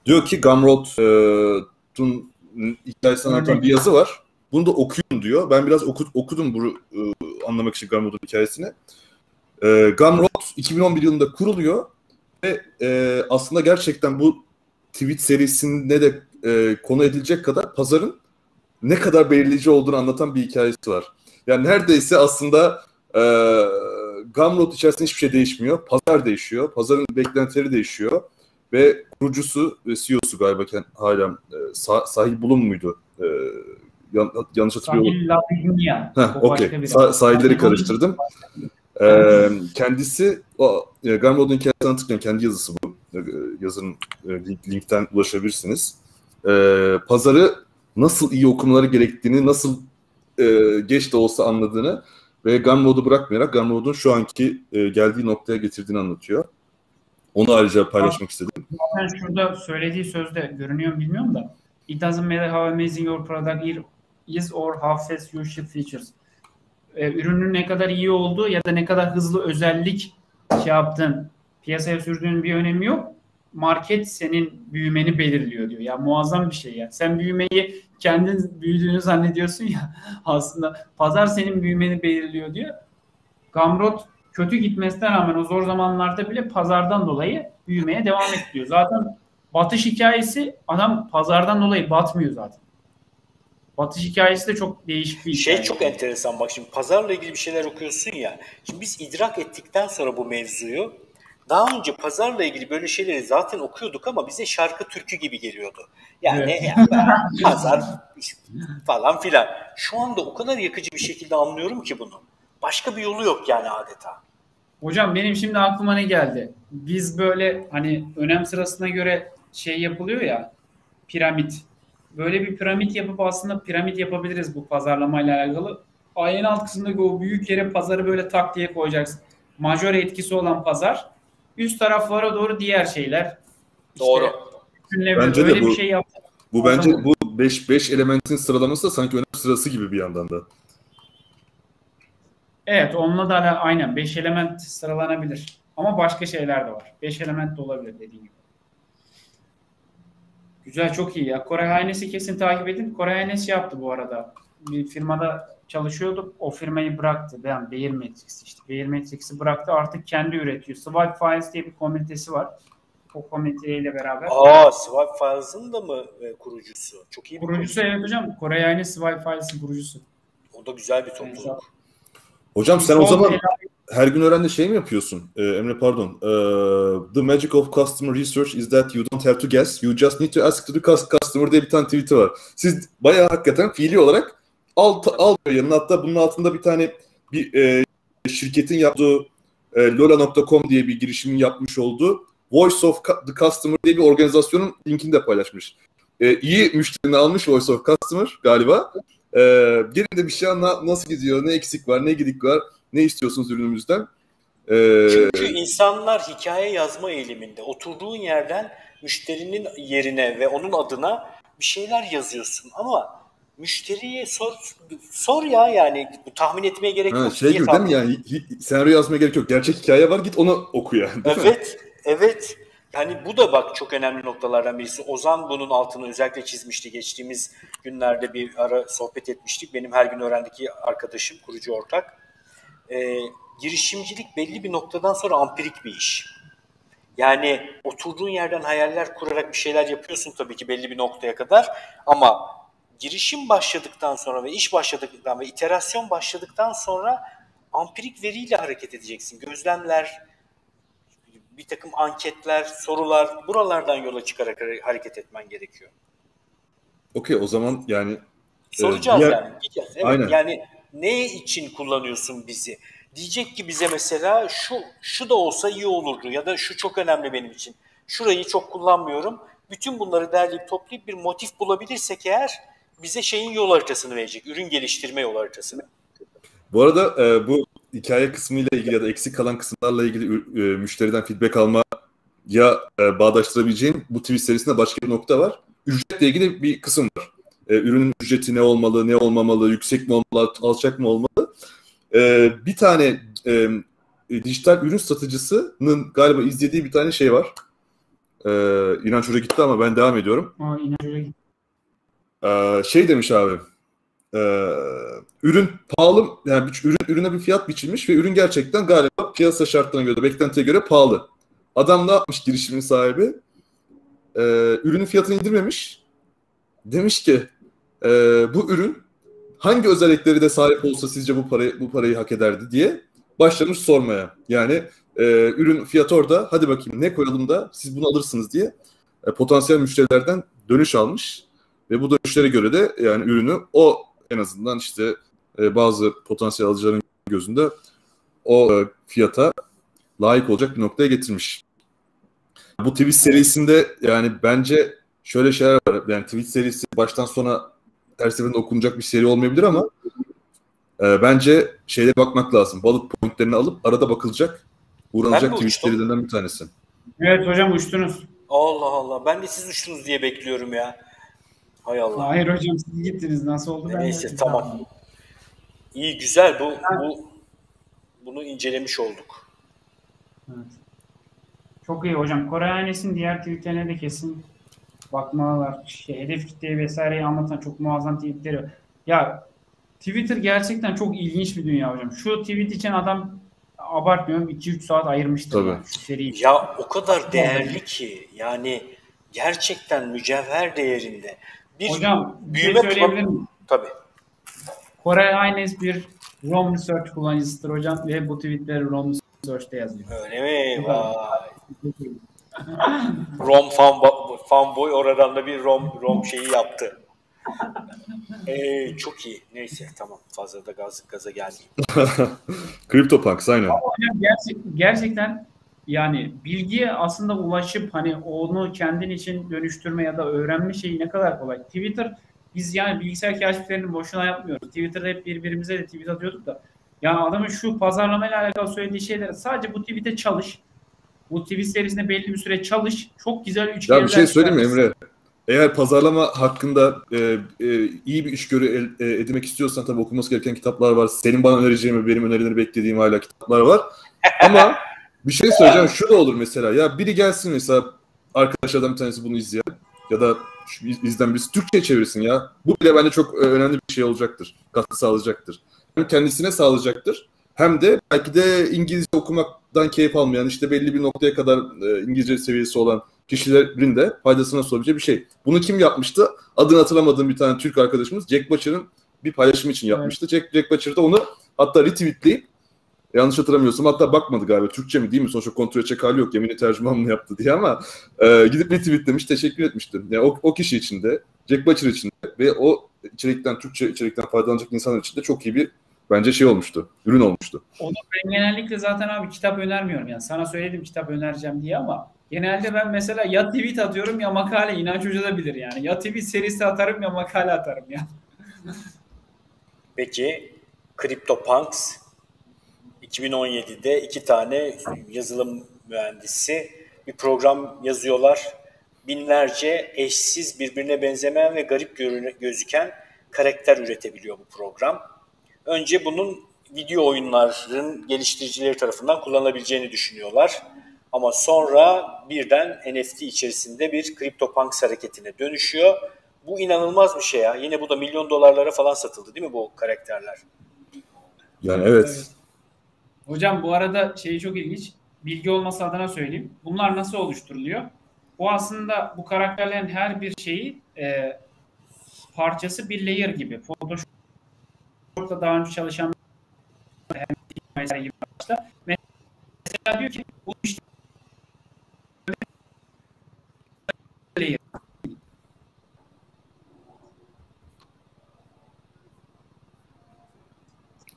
diyor ki Gumroad'un hikayesini anlatan bir yazı var. Bunu da okuyun diyor. Ben biraz oku, okudum bu e, anlamak için Gumroad'un hikayesini. E, Gumroad 2011 yılında kuruluyor ve e, aslında gerçekten bu tweet serisinde de e, konu edilecek kadar pazarın ne kadar belirleyici olduğunu anlatan bir hikayesi var. Yani neredeyse aslında e, Gumroad içerisinde hiçbir şey değişmiyor. Pazar değişiyor. Pazarın beklentileri değişiyor. Ve kurucusu ve CEO'su galiba hala e, sah- sahil bulun muydu? E, yan, yanlış hatırlıyorum. Sahil okey. Sa- sahilleri karıştırdım. Ee, kendisi o e, Gumroad'un hikayesini anlatırken kendi yazısı bu. E, yazının e, link, linkten ulaşabilirsiniz. E, pazarı nasıl iyi okumaları gerektiğini, nasıl e, geç de olsa anladığını ve Gumroad'u bırakmayarak Gumroad'un şu anki e, geldiği noktaya getirdiğini anlatıyor. Onu ayrıca paylaşmak istedim. Zaten şurada söylediği sözde görünüyor mu bilmiyorum da It doesn't matter how amazing your product is or how fast you ship features. Ee, ürünün ne kadar iyi olduğu ya da ne kadar hızlı özellik şey yaptın, piyasaya sürdüğün bir önemi yok. Market senin büyümeni belirliyor diyor. Ya muazzam bir şey ya. Sen büyümeyi kendin büyüdüğünü zannediyorsun ya. Aslında pazar senin büyümeni belirliyor diyor. Gumroad kötü gitmesine rağmen o zor zamanlarda bile pazardan dolayı büyümeye devam ediyor. Zaten batış hikayesi adam pazardan dolayı batmıyor zaten. Batış hikayesi de çok değişik bir Şey hikaye. çok enteresan bak şimdi pazarla ilgili bir şeyler okuyorsun ya. Şimdi biz idrak ettikten sonra bu mevzuyu daha önce pazarla ilgili böyle şeyleri zaten okuyorduk ama bize şarkı türkü gibi geliyordu. Yani Evet. ya, pazar falan filan. Şu anda o kadar yakıcı bir şekilde anlıyorum ki bunu. Başka bir yolu yok yani adeta. Hocam benim şimdi aklıma ne geldi? Biz böyle hani önem sırasına göre şey yapılıyor ya piramit. Böyle bir piramit yapıp aslında piramit yapabiliriz bu pazarlamayla alakalı. Ayın alt kısmındaki o büyük yere pazarı böyle tak diye koyacaksın. Majör etkisi olan pazar. Üst taraflara doğru diğer şeyler. İşte Doğru. bütünleme, Bence de öyle bu- bir şey yap. Bu bence bu 5 5 elementin sıralaması da sanki önem sırası gibi bir yandan da. Evet onunla da aynen 5 element sıralanabilir. Ama başka şeyler de var. 5 element de olabilir dediğim gibi. Güzel çok iyi ya. Koray Haynesi kesin takip edin. Koray Haynesi yaptı bu arada. Bir firmada çalışıyordu. O firmayı bıraktı. Ben Beyer Matrix işte. Beyer Matrix'i bıraktı. Artık kendi üretiyor. Swipe Files diye bir komünitesi var. O komüniteyle beraber. Aa, Swipe Files'ın da mı e, kurucusu? Çok iyi bir Kurucusu evet hocam. Koray Haynesi Swipe Files'in kurucusu. O da güzel bir topluluk. Hocam sen o zaman her gün öğrende şey mi yapıyorsun? Ee, Emre pardon. Ee, the magic of customer research is that you don't have to guess. You just need to ask to the cus- customer diye bir tane tweet'i var. Siz bayağı hakikaten fiili olarak alt, alt yanına hatta bunun altında bir tane bir e, şirketin yaptığı e, lola.com diye bir girişimin yapmış olduğu Voice of the Customer diye bir organizasyonun linkini de paylaşmış. E, iyi müşterini almış Voice of Customer galiba. E, gelin de bir şey anla, nasıl gidiyor, ne eksik var, ne gidik var, ne istiyorsunuz ürünümüzden? E, Çünkü insanlar hikaye yazma eğiliminde. Oturduğun yerden müşterinin yerine ve onun adına bir şeyler yazıyorsun ama müşteriye sor sor ya yani bu tahmin etmeye gerek ha, yok. şey gibi değil mi yani senaryo yazmaya gerek yok. Gerçek hikaye var git onu oku yani. değil mi? Evet, evet. Yani bu da bak çok önemli noktalardan birisi. Ozan bunun altını özellikle çizmişti. Geçtiğimiz günlerde bir ara sohbet etmiştik. Benim her gün öğrendeki arkadaşım, kurucu ortak. Ee, girişimcilik belli bir noktadan sonra ampirik bir iş. Yani oturduğun yerden hayaller kurarak bir şeyler yapıyorsun tabii ki belli bir noktaya kadar. Ama girişim başladıktan sonra ve iş başladıktan ve iterasyon başladıktan sonra ampirik veriyle hareket edeceksin. Gözlemler, bir takım anketler, sorular buralardan yola çıkarak hareket etmen gerekiyor. Okey o zaman yani Soracağız diğer- yani. Gideceğiz. Evet, Aynen. yani ne için kullanıyorsun bizi? Diyecek ki bize mesela şu şu da olsa iyi olurdu ya da şu çok önemli benim için. Şurayı çok kullanmıyorum. Bütün bunları derleyip toplayıp bir motif bulabilirsek eğer bize şeyin yol haritasını verecek. Ürün geliştirme yol haritasını. Bu arada e, bu hikaye kısmıyla ilgili ya da eksik kalan kısımlarla ilgili e, müşteriden feedback alma ya e, bağdaştırabileceğim bu tweet serisinde başka bir nokta var. Ücretle ilgili bir kısım var. E, ürünün ücreti ne olmalı, ne olmamalı, yüksek mi olmalı, alçak mı olmalı? E, bir tane e, dijital ürün satıcısının galiba izlediği bir tane şey var. E, İnanç Hoca gitti ama ben devam ediyorum. Aa, İnanç Hoca gitti. E, şey demiş abi. E, ürün pahalı, yani bir, ürün, ürüne bir fiyat biçilmiş ve ürün gerçekten galiba piyasa şartlarına göre, beklentiye göre pahalı. Adam ne yapmış girişimin sahibi? E, ürünün fiyatını indirmemiş. Demiş ki e, bu ürün hangi özellikleri de sahip olsa sizce bu parayı bu parayı hak ederdi diye başlamış sormaya. Yani e, ürün fiyatı orada hadi bakayım ne koyalım da siz bunu alırsınız diye e, potansiyel müşterilerden dönüş almış ve bu dönüşlere göre de yani ürünü o en azından işte e, bazı potansiyel alıcıların gözünde o e, fiyata layık olacak bir noktaya getirmiş. Bu tweet serisinde yani bence şöyle şeyler var. Yani tweet serisi baştan sona her seferinde okunacak bir seri olmayabilir ama e, bence şeylere bakmak lazım. Balık pointlerini alıp arada bakılacak. Uğranacak uçtum? serilerinden bir tanesi. Evet hocam uçtunuz. Allah Allah. Ben de siz uçtunuz diye bekliyorum ya. Hay Allah. Hayır hocam siz gittiniz. Nasıl oldu? ben Neyse bilmiyorum. tamam. İyi güzel bu bu bunu incelemiş olduk. Evet. Çok iyi hocam. Kore Ailesi'nin diğer tweetlerine de kesin bakmalar. Şey, hedef kitleyi vesaireyi anlatan çok muazzam tweetleri. Ya Twitter gerçekten çok ilginç bir dünya hocam. Şu tweet için adam abartmıyorum 2-3 saat ayırmıştır. Tabii. Şu seriyi. Ya o kadar değerli ki yani gerçekten mücevher değerinde. Bir Hocam bir şey büyüme söyleyebilir pro- miyim? Tabii. Kore Ailesi bir ROM Research kullanıcısıdır hocam ve bu tweetleri ROM Research'te yazıyor. Öyle mi? Vay. Rom fan, fanboy oradan da bir Rom Rom şeyi yaptı. Ee, çok iyi. Neyse tamam. Fazla da gaz, gaza gelmeyeyim. CryptoPunks aynen. Hocam gerçek, gerçekten yani bilgiye aslında ulaşıp hani onu kendin için dönüştürme ya da öğrenme şeyi ne kadar kolay. Twitter biz yani bilgisayar keşiflerini boşuna yapmıyoruz. Twitter'da hep birbirimize de tweet atıyorduk da. Yani adamın şu pazarlamayla alakalı söylediği şeyler sadece bu tweet'e çalış. Bu tweet serisinde belli bir süre çalış. Çok güzel üç Ya bir şey söyleyeyim mi. Emre? Eğer pazarlama hakkında e, e, iyi bir işgörü e, edinmek istiyorsan tabii okunması gereken kitaplar var. Senin bana önereceğin ve benim önerileri beklediğim hala kitaplar var. Ama bir şey söyleyeceğim. Şu da olur mesela. Ya biri gelsin mesela arkadaşlardan bir tanesi bunu izleyen ya da şu iz- izleyen birisi Türkçe çevirsin ya. Bu bile bence çok e, önemli bir şey olacaktır. Katkı sağlayacaktır. Hem kendisine sağlayacaktır hem de belki de İngilizce okumaktan keyif almayan işte belli bir noktaya kadar e, İngilizce seviyesi olan kişilerin de faydasına sorabileceği bir şey. Bunu kim yapmıştı? Adını hatırlamadığım bir tane Türk arkadaşımız Jack Butcher'ın bir paylaşımı için yapmıştı. Jack, Jack Butcher da onu hatta retweetleyip yanlış hatırlamıyorsam hatta bakmadı galiba Türkçe mi değil mi sonuçta kontrol edecek hali yok yemini tercüman mı yaptı diye ama e, gidip retweetlemiş teşekkür etmiştim. Yani o, o kişi için de Jack Butcher için de ve o içerikten Türkçe içerikten faydalanacak insanlar için de çok iyi bir bence şey olmuştu. Ürün olmuştu. Onu ben genellikle zaten abi kitap önermiyorum yani. Sana söyledim kitap önereceğim diye ama genelde ben mesela ya tweet atıyorum ya makale. İnanç Hoca da bilir yani. Ya tweet serisi atarım ya makale atarım ya. Peki CryptoPunks 2017'de iki tane yazılım mühendisi bir program yazıyorlar. Binlerce eşsiz, birbirine benzemeyen ve garip gözüken karakter üretebiliyor bu program. Önce bunun video oyunların geliştiricileri tarafından kullanılabileceğini düşünüyorlar. Ama sonra birden NFT içerisinde bir CryptoPunks hareketine dönüşüyor. Bu inanılmaz bir şey ya. Yine bu da milyon dolarlara falan satıldı değil mi bu karakterler? Yani evet. Hocam bu arada şeyi çok ilginç. Bilgi olması adına söyleyeyim. Bunlar nasıl oluşturuluyor? Bu aslında bu karakterlerin her bir şeyi e, parçası bir layer gibi. Photoshop'ta daha önce çalışan. Mesela diyor ki bu işte layer.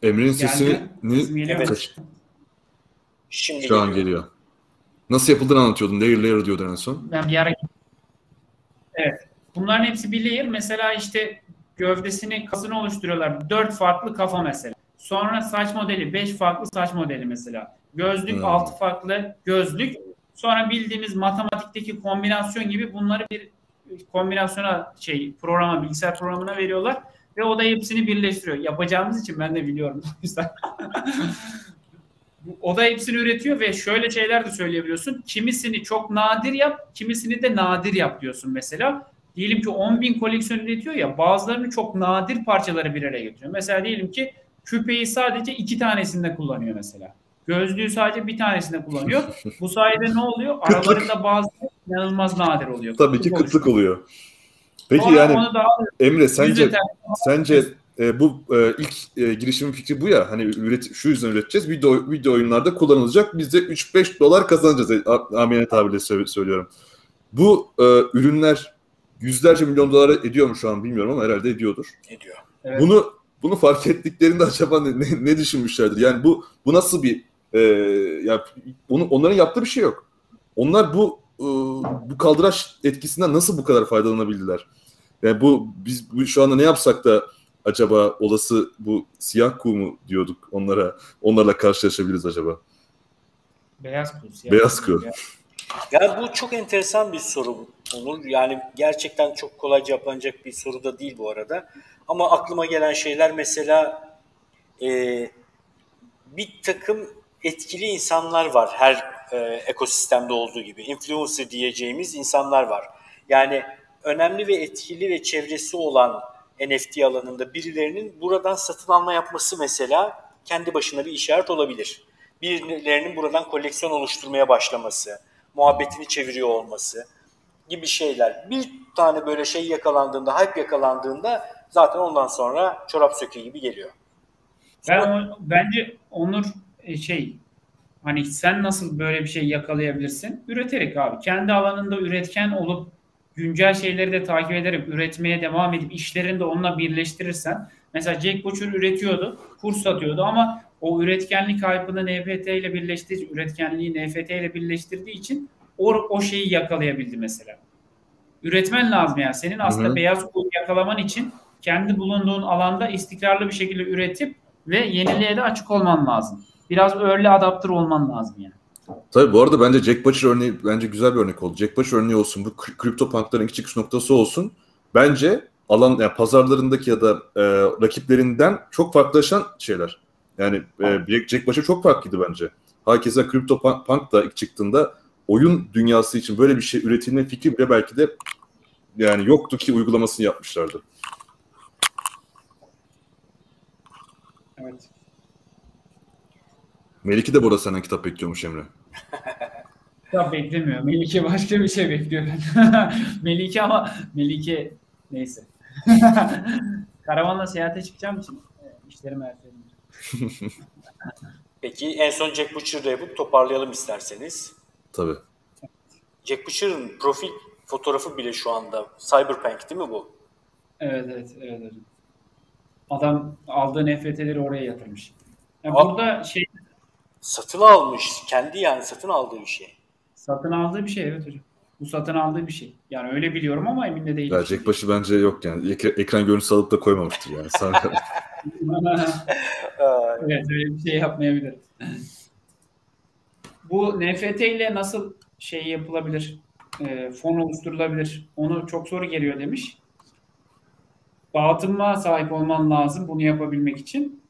Emre'nin sesini? Evet. Şimdi şu an geliyor. geliyor. Nasıl yapıldığını anlatıyordun. Layer layer diyordun en son. Ben bir ara Evet. Bunların hepsi bir layer. Mesela işte gövdesini, kasını oluşturuyorlar. Dört farklı kafa mesela. Sonra saç modeli, beş farklı saç modeli mesela. Gözlük, Hmm. altı farklı gözlük. Sonra bildiğimiz matematikteki kombinasyon gibi bunları bir kombinasyona şey programa, bilgisayar programına veriyorlar ve o da hepsini birleştiriyor. Yapacağımız için ben de biliyorum. O da hepsini üretiyor ve şöyle şeyler de söyleyebiliyorsun. Kimisini çok nadir yap, kimisini de nadir yap diyorsun mesela. Diyelim ki 10 bin koleksiyon üretiyor ya bazılarını çok nadir parçaları bir araya getiriyor. Mesela diyelim ki küpeyi sadece iki tanesinde kullanıyor mesela. Gözlüğü sadece bir tanesinde kullanıyor. Bu sayede ne oluyor? Kıtlık. Aralarında bazı inanılmaz nadir oluyor. Tabii ki Kıtlık kıtlık oluyor. Peki Sonra yani onu da alıyor. Emre sence sence e, bu e, ilk e, girişimin fikri bu ya hani üret, şu yüzden üreteceğiz video video oyunlarda kullanılacak biz de 3-5 dolar kazanacağız e, a- amiyane tabirle sö- söylüyorum. Bu e, ürünler yüzlerce milyon dolar ediyor mu şu an bilmiyorum ama herhalde ediyordur. Ne diyor? Evet. Bunu bunu fark ettiklerinde acaba ne, ne, ne düşünmüşlerdir? Yani bu bu nasıl bir e, ya onu, onların yaptığı bir şey yok. Onlar bu e, bu kaldıraç etkisinden nasıl bu kadar faydalanabildiler? Yani bu biz bu, şu anda ne yapsak da acaba olası bu siyah kuğu mu diyorduk onlara onlarla karşılaşabiliriz acaba? Beyaz kuğu. siyah Beyaz kuğu. Yani bu çok enteresan bir soru olur. Yani gerçekten çok kolay cevaplanacak bir soru da değil bu arada. Ama aklıma gelen şeyler mesela e, bir takım etkili insanlar var her e, ekosistemde olduğu gibi. Influencer diyeceğimiz insanlar var. Yani önemli ve etkili ve çevresi olan NFT alanında birilerinin buradan satın alma yapması mesela kendi başına bir işaret olabilir. Birilerinin buradan koleksiyon oluşturmaya başlaması, muhabbetini çeviriyor olması gibi şeyler. Bir tane böyle şey yakalandığında, hype yakalandığında zaten ondan sonra çorap söküğü gibi geliyor. Ben o- bence Onur e, şey hani sen nasıl böyle bir şey yakalayabilirsin? Üreterek abi. Kendi alanında üretken olup güncel şeyleri de takip ederek üretmeye devam edip işlerini de onunla birleştirirsen mesela Jack Butcher üretiyordu, kurs satıyordu ama o üretkenlik hype'ını NFT ile birleştirdiği, üretkenliği NFT ile birleştirdiği için o, o şeyi yakalayabildi mesela. Üretmen lazım yani. Senin aslında Hı hı. beyaz kolu yakalaman için kendi bulunduğun alanda istikrarlı bir şekilde üretip ve yeniliğe de açık olman lazım. Biraz early adapter olman lazım yani. Tabii bu arada bence Jack Butcher örneği bence güzel bir örnek oldu. Jack Butcher örneği olsun, bu kri- kripto punkların iki çıkış noktası olsun. Bence alan yani pazarlarındaki ya da e, rakiplerinden çok farklılaşan şeyler. Yani e, Jack, Butcher çok farklıydı bence. Herkese kripto punk, punk da ilk çıktığında oyun dünyası için böyle bir şey üretilme fikri bile belki de yani yoktu ki uygulamasını yapmışlardı. Evet. Melike de burada senden kitap bekliyormuş Emre. Ya beklemiyor. Melike başka bir şey bekliyor. Melike ama Melike neyse. Karavanla seyahate çıkacağım için e, işlerimi erteledim. Peki en son Jack Butcher'da yapıp toparlayalım isterseniz. Tabii. Jack Butcher'ın profil fotoğrafı bile şu anda Cyberpunk değil mi bu? Evet evet evet. Adam aldığı NFT'leri oraya yatırmış. Yani burada şey Satın almış. Kendi yani satın aldığı bir şey. satın aldığı bir şey evet hocam. Bu satın aldığı bir şey. Yani öyle biliyorum ama emin de değilim. Jack Butcher bence yok yani. Ek- ekran görüntüsü alıp da koymamıştır yani. Evet öyle bir şey yapmayabilir. Bu NFT ile nasıl şey yapılabilir? E, fon oluşturulabilir. Onu çok soru geliyor demiş. Dağıtıma sahip olman lazım bunu yapabilmek için.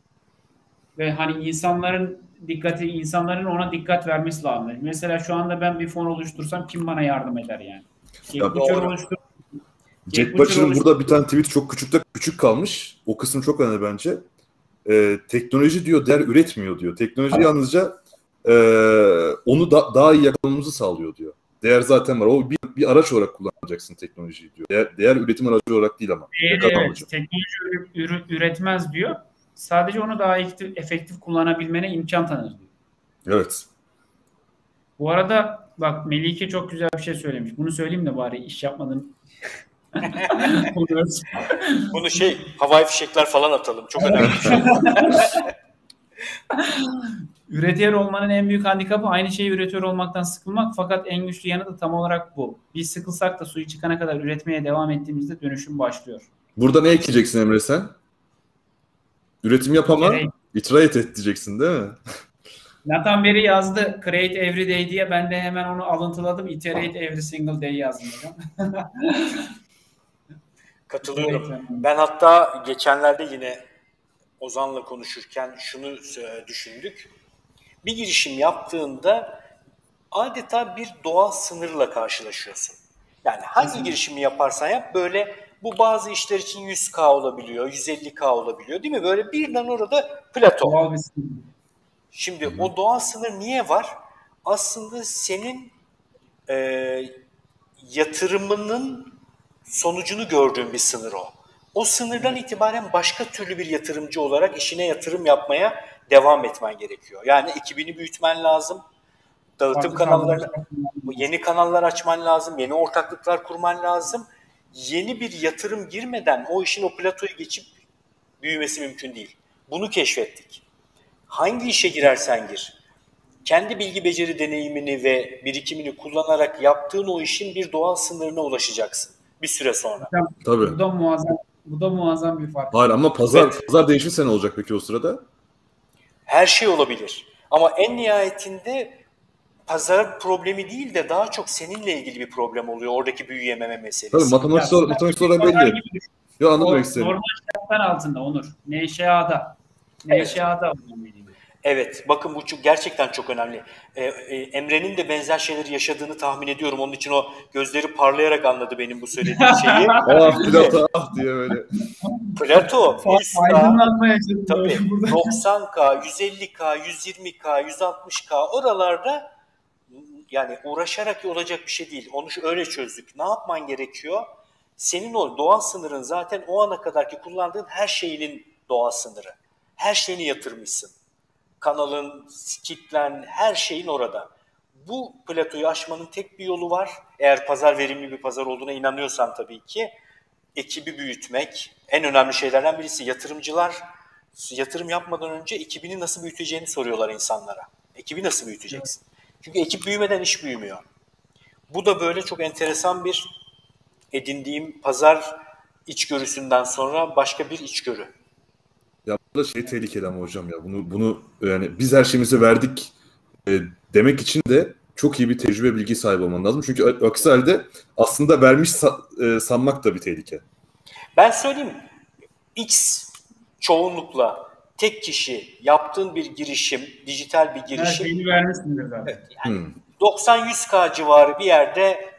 Ve hani insanların dikkati, insanların ona dikkat vermesi lazım. Mesela şu anda ben bir fon oluştursam kim bana yardım eder yani? Ya Butcher oluştur- Jack Butcher Butcher'ın oluştur- burada bir tane tweet çok küçük de küçük kalmış. O kısım çok önemli bence. Ee, teknoloji diyor değer üretmiyor diyor. Teknoloji yalnızca e, onu da, daha iyi yakalamamızı sağlıyor diyor. Değer zaten var. O bir, bir araç olarak kullanacaksın teknolojiyi diyor. Değer, değer üretim aracı olarak değil ama. Yakar evet, teknoloji üretmez diyor. Sadece onu daha efektif, efektif kullanabilmene imkan tanır diyor. Evet. Bu arada bak Melike çok güzel bir şey söylemiş. Bunu söyleyeyim de bari iş yapmadın. bunu şey havai fişekler falan atalım. Çok önemli bir şey. üretiyor olmanın en büyük handikapı aynı şeyi üretiyor olmaktan sıkılmak fakat en güçlü yanı da tam olarak bu. Biz sıkılsak da suyu çıkana kadar üretmeye devam ettiğimizde dönüşüm başlıyor. Burada ne ekleyeceksin Emre sen? Üretim yap ama Create. iterate et diyeceksin değil mi? Nathan Berry yazdı create every day diye ben de hemen onu alıntıladım. Iterate every single day yazdım. Katılıyorum. Evet, Ben hatta geçenlerde yine Ozan'la konuşurken şunu düşündük. Bir girişim yaptığında adeta bir doğal sınırla karşılaşıyorsun. Yani hangi girişimi yaparsan yap böyle bu bazı işler için 100K olabiliyor, 150K olabiliyor değil mi? Böyle birden orada plato. Doğal bir sinir. Şimdi o doğal sınır niye var? Aslında senin e, yatırımının sonucunu gördüğün bir sınır o. O sınırdan itibaren başka türlü bir yatırımcı olarak işine yatırım yapmaya devam etmen gerekiyor. Yani ekibini büyütmen lazım. Dağıtım kanallarını, kanallar- yeni kanallar açman lazım, yeni ortaklıklar kurman lazım. Yeni bir yatırım girmeden o işin o platoyu geçip büyümesi mümkün değil. Bunu keşfettik. Hangi işe girersen gir, kendi bilgi beceri deneyimini ve birikimini kullanarak yaptığın o işin bir doğal sınırına ulaşacaksın bir süre sonra. Tabii. Bu da muazzam, bu da muazzam bir fark. Hayır ama pazar Evet. pazar değişirse ne olacak peki o sırada? Her şey olabilir. Ama en nihayetinde pazar problemi değil de daha çok seninle ilgili bir problem oluyor. Oradaki büyüyememe meselesi. Tabii matematik, Ya, olarak- matematik olarak belli. gibi düşün. Ya anladım O demek istediğini. normal şartlar altında Onur. Neşeada. Neşeada olmam gerekiyor. Evet, bakın bu çok, gerçekten çok önemli. Ee, e, Emre'nin de benzer şeyleri yaşadığını tahmin ediyorum. Onun için o gözleri parlayarak anladı benim bu söylediğim şeyi. Ah pilota ah diye böyle. Plato, Aydınlanma tabii böyle burada. 90K, 150K, 120K, 160K oralarda yani uğraşarak olacak bir şey değil. Onu öyle çözdük. Ne yapman gerekiyor? Senin o doğal sınırın zaten o ana kadarki kullandığın her şeyinin doğal sınırı. Her şeyini yatırmışsın. Kanalın, kitlen, her şeyin orada. Bu platoyu aşmanın tek bir yolu var. Eğer pazar verimli bir pazar olduğuna inanıyorsan tabii ki ekibi büyütmek en önemli şeylerden birisi. Yatırımcılar yatırım yapmadan önce ekibini nasıl büyüteceğini soruyorlar insanlara. Ekibi nasıl büyüteceksin? Çünkü ekip büyümeden iş büyümüyor. Bu da böyle çok enteresan bir edindiğim pazar içgörüsünden sonra başka bir içgörü. Ya burada şey tehlikeli ama hocam ya bunu bunu yani biz her şeyimizi verdik e, demek için de çok iyi bir tecrübe bilgi sahibi olman lazım. Çünkü aksi halde aslında vermiş sa- e, sanmak da bir tehlike. Ben söyleyeyim X çoğunlukla tek kişi yaptığın bir girişim, dijital bir Her girişim şeyini vermişsindir zaten. Hmm. 90-100K civarı bir yerde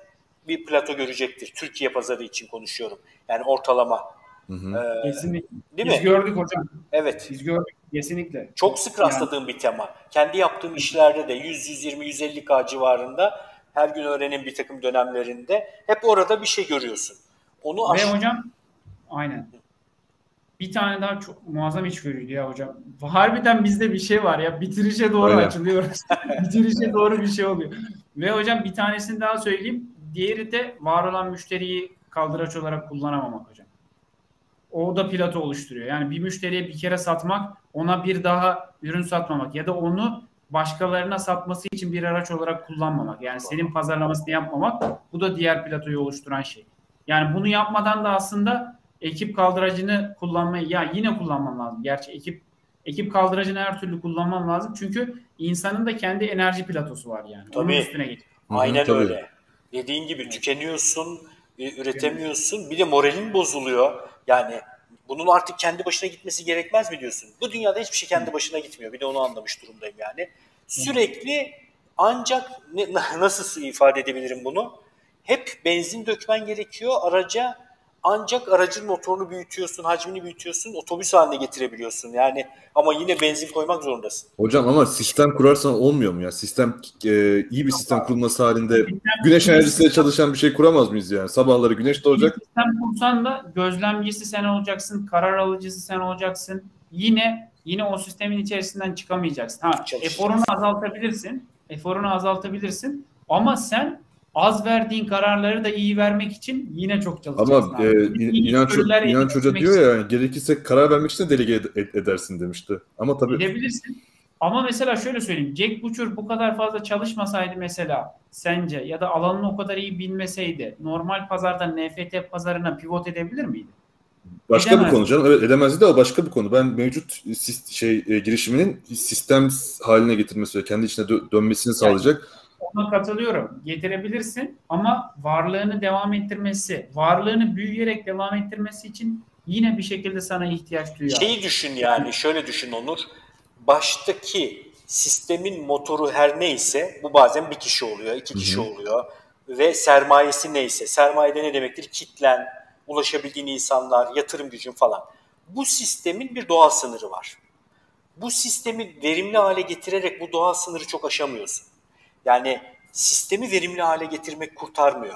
bir plato görecektir. Türkiye pazarı için konuşuyorum. Yani ortalama. Hı hı. Ee, Kesinlikle. değil Biz mi? gördük hocam. Evet. Biz gördük. Kesinlikle. Çok sık rastladığım bir tema. Kendi yaptığım işlerde de 100, 120, 150K civarında her gün öğrenim bir takım dönemlerinde hep orada bir şey görüyorsun. Onu aş- Ve hocam aynen. Bir tane daha çok muazzam içgörüydü ya hocam. Harbiden bizde bir şey var ya. Bitirişe doğru Aynen. açılıyoruz. Bitirişe doğru bir şey oluyor. Ve hocam bir tanesini daha söyleyeyim. Diğeri de var olan müşteriyi kaldıraç olarak kullanamamak hocam. O da plato oluşturuyor. Yani bir müşteriye bir kere satmak, ona bir daha ürün satmamak ya da onu başkalarına satması için bir araç olarak kullanmamak. Yani senin pazarlamasını yapmamak bu da diğer platoyu oluşturan şey. Yani bunu yapmadan da aslında ekip kaldıracını kullanmayı ya yine kullanman lazım. Gerçi ekip ekip kaldıracını her türlü kullanman lazım. Çünkü insanın da kendi enerji platosu var yani. Onun Tabii. üstüne geç. Aynen tabii. öyle. Dediğin gibi tükeniyorsun, e, üretemiyorsun. Bir de moralin bozuluyor. Yani bunun artık kendi başına gitmesi gerekmez mi diyorsun? Bu dünyada hiçbir şey kendi başına gitmiyor. Bir de onu anlamış durumdayım yani. Sürekli ancak ne- nasıl ifade edebilirim bunu? Hep benzin dökmen gerekiyor araca. Ancak aracın motorunu büyütüyorsun, hacmini büyütüyorsun, otobüs haline getirebiliyorsun. Yani ama yine benzin koymak zorundasın. Hocam ama sistem kurarsan olmuyor mu ya? Sistem e, iyi bir sistem kurulması halinde güneş enerjisiyle çalışan bir şey kuramaz mıyız yani? Sabahları güneş doğacak. Bir sistem kursan da gözlemcisi sen olacaksın, karar alıcısı sen olacaksın. Yine yine o sistemin içerisinden çıkamayacaksın. Ha, eforunu azaltabilirsin. Eforunu azaltabilirsin. Ama sen az verdiğin kararları da iyi vermek için yine çok çalışacaksın. Ama abi. e, İyi in- inanç, inanç Hoca diyor için ya yani, gerekirse karar vermek için de delege ed- ed- edersin demişti. Ama tabii Edebilirsin. Ama mesela şöyle söyleyeyim. Jack Butcher bu kadar fazla çalışmasaydı mesela sence ya da alanını o kadar iyi bilmeseydi normal pazardan NFT pazarına pivot edebilir miydi? Başka Edemez. bir konu canım. Evet edemezdi de o başka bir konu. Ben mevcut şey e, girişiminin sistem haline getirmesi ve kendi içine dö- dönmesini sağlayacak. Ona katılıyorum. Getirebilirsin ama varlığını devam ettirmesi, varlığını büyüyerek devam ettirmesi için yine bir şekilde sana ihtiyaç duyuyor. Şeyi düşün yani şöyle düşün Onur. Baştaki sistemin motoru her neyse bu bazen bir kişi oluyor, iki kişi Hı hı. oluyor ve sermayesi neyse. Sermayede ne demektir? Kitlen, ulaşabildiğin insanlar, yatırım gücün falan. Bu sistemin bir doğal sınırı var. Bu sistemi verimli hale getirerek bu doğal sınırı çok aşamıyorsun. Yani sistemi verimli hale getirmek kurtarmıyor.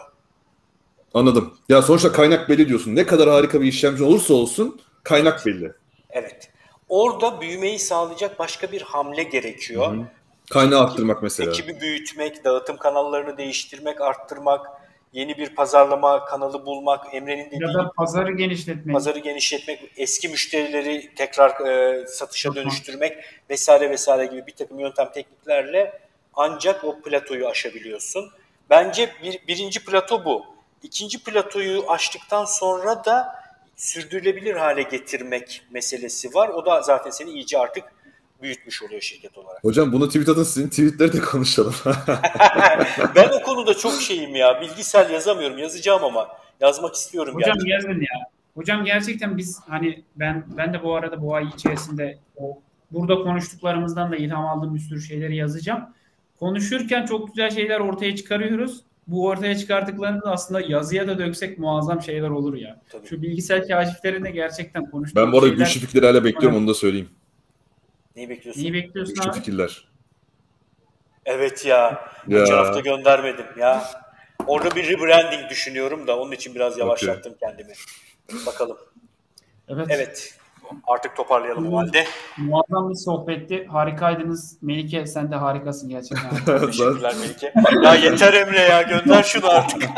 Anladım. Ya sonuçta kaynak belli diyorsun. Ne kadar harika bir işlemci olursa olsun kaynak belli. Evet. Orada büyümeyi sağlayacak başka bir hamle gerekiyor. Hı hı. Kaynağı arttırmak mesela. Ekibi büyütmek, dağıtım kanallarını değiştirmek, arttırmak, yeni bir pazarlama kanalı bulmak, Emre'nin dediği ya da pazarı genişletmek. pazarı genişletmek, eski müşterileri tekrar e, satışa dönüştürmek vesaire vesaire gibi bir takım yöntem tekniklerle ancak o platoyu aşabiliyorsun. Bence bir, birinci plato bu. İkinci platoyu aştıktan sonra da sürdürülebilir hale getirmek meselesi var. O da zaten seni iyice artık büyütmüş oluyor şirket olarak. Hocam bunu tweet atın sizin tweetleri de konuşalım. ben o konuda çok şeyim ya. Bilgisayar yazamıyorum. Yazacağım ama. Yazmak istiyorum Hocam gerçekten. yazın ya. Hocam gerçekten biz hani ben ben de bu arada bu ay içerisinde o burada konuştuklarımızdan da ilham aldığım bir sürü şeyleri yazacağım. Konuşurken çok güzel şeyler ortaya çıkarıyoruz. Bu ortaya çıkarttıklarımız aslında yazıya da döksek muazzam şeyler olur ya. Tabii. Şu bilgisayar kaşiflerinde gerçekten konuştuğumuz ben bu arada şeyler... güçlü fikirleri hala bekliyorum onu da söyleyeyim. Neyi bekliyorsun? Neyi bekliyorsun Güçlü abi? fikirler. Evet ya. Ya. Geçen hafta göndermedim ya. Orada bir rebranding düşünüyorum da onun için biraz yavaşlattım kendimi. Bakalım. Evet. Evet. Artık toparlayalım o halde. Muazzam bir sohbetti. Harikaydınız. Melike sen de harikasın gerçekten. Teşekkürler Melike. Ya yeter Emre ya gönder şunu artık.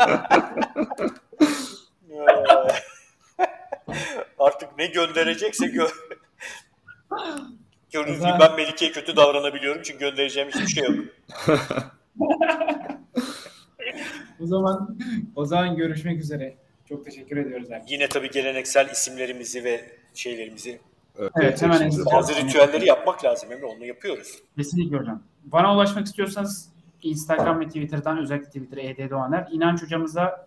Artık ne gönderecekse gö Gördüğünüz gibi ben Melike'ye kötü davranabiliyorum çünkü göndereceğim hiçbir şey yok. o zaman o zaman görüşmek üzere. Çok teşekkür ediyoruz herkese. Yine tabii geleneksel isimlerimizi ve şeylerimizi, Evet, hemen en- bazı ritüelleri yapmak lazım Emre. Onu yapıyoruz. Kesinlikle hocam. Bana ulaşmak istiyorsanız Instagram ve Twitter'dan özellikle Twitter ED Doğaner. İnanç hocamıza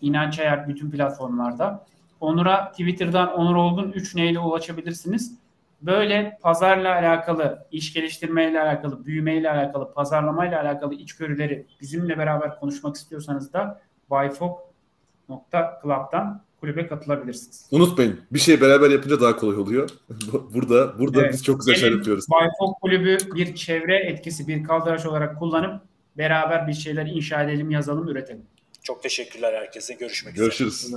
İnanç Ayar bütün platformlarda. Onur'a Twitter'dan Onur Olgun 3 neyle ulaşabilirsiniz. Böyle pazarla alakalı, iş geliştirmeyle alakalı, büyümeyle alakalı, pazarlamayla alakalı içgörüleri bizimle beraber konuşmak istiyorsanız da byfog.club'dan kulübe katılabilirsiniz. Unutmayın bir şey beraber yapınca daha kolay oluyor. burada burada Evet. biz çok güzel şeyler yapıyoruz. Bayfok Kulübü bir çevre etkisi, bir kaldıraç olarak kullanıp beraber bir şeyler inşa edelim, yazalım, üretelim. Çok teşekkürler herkese. Görüşmek üzere. Görüşürüz.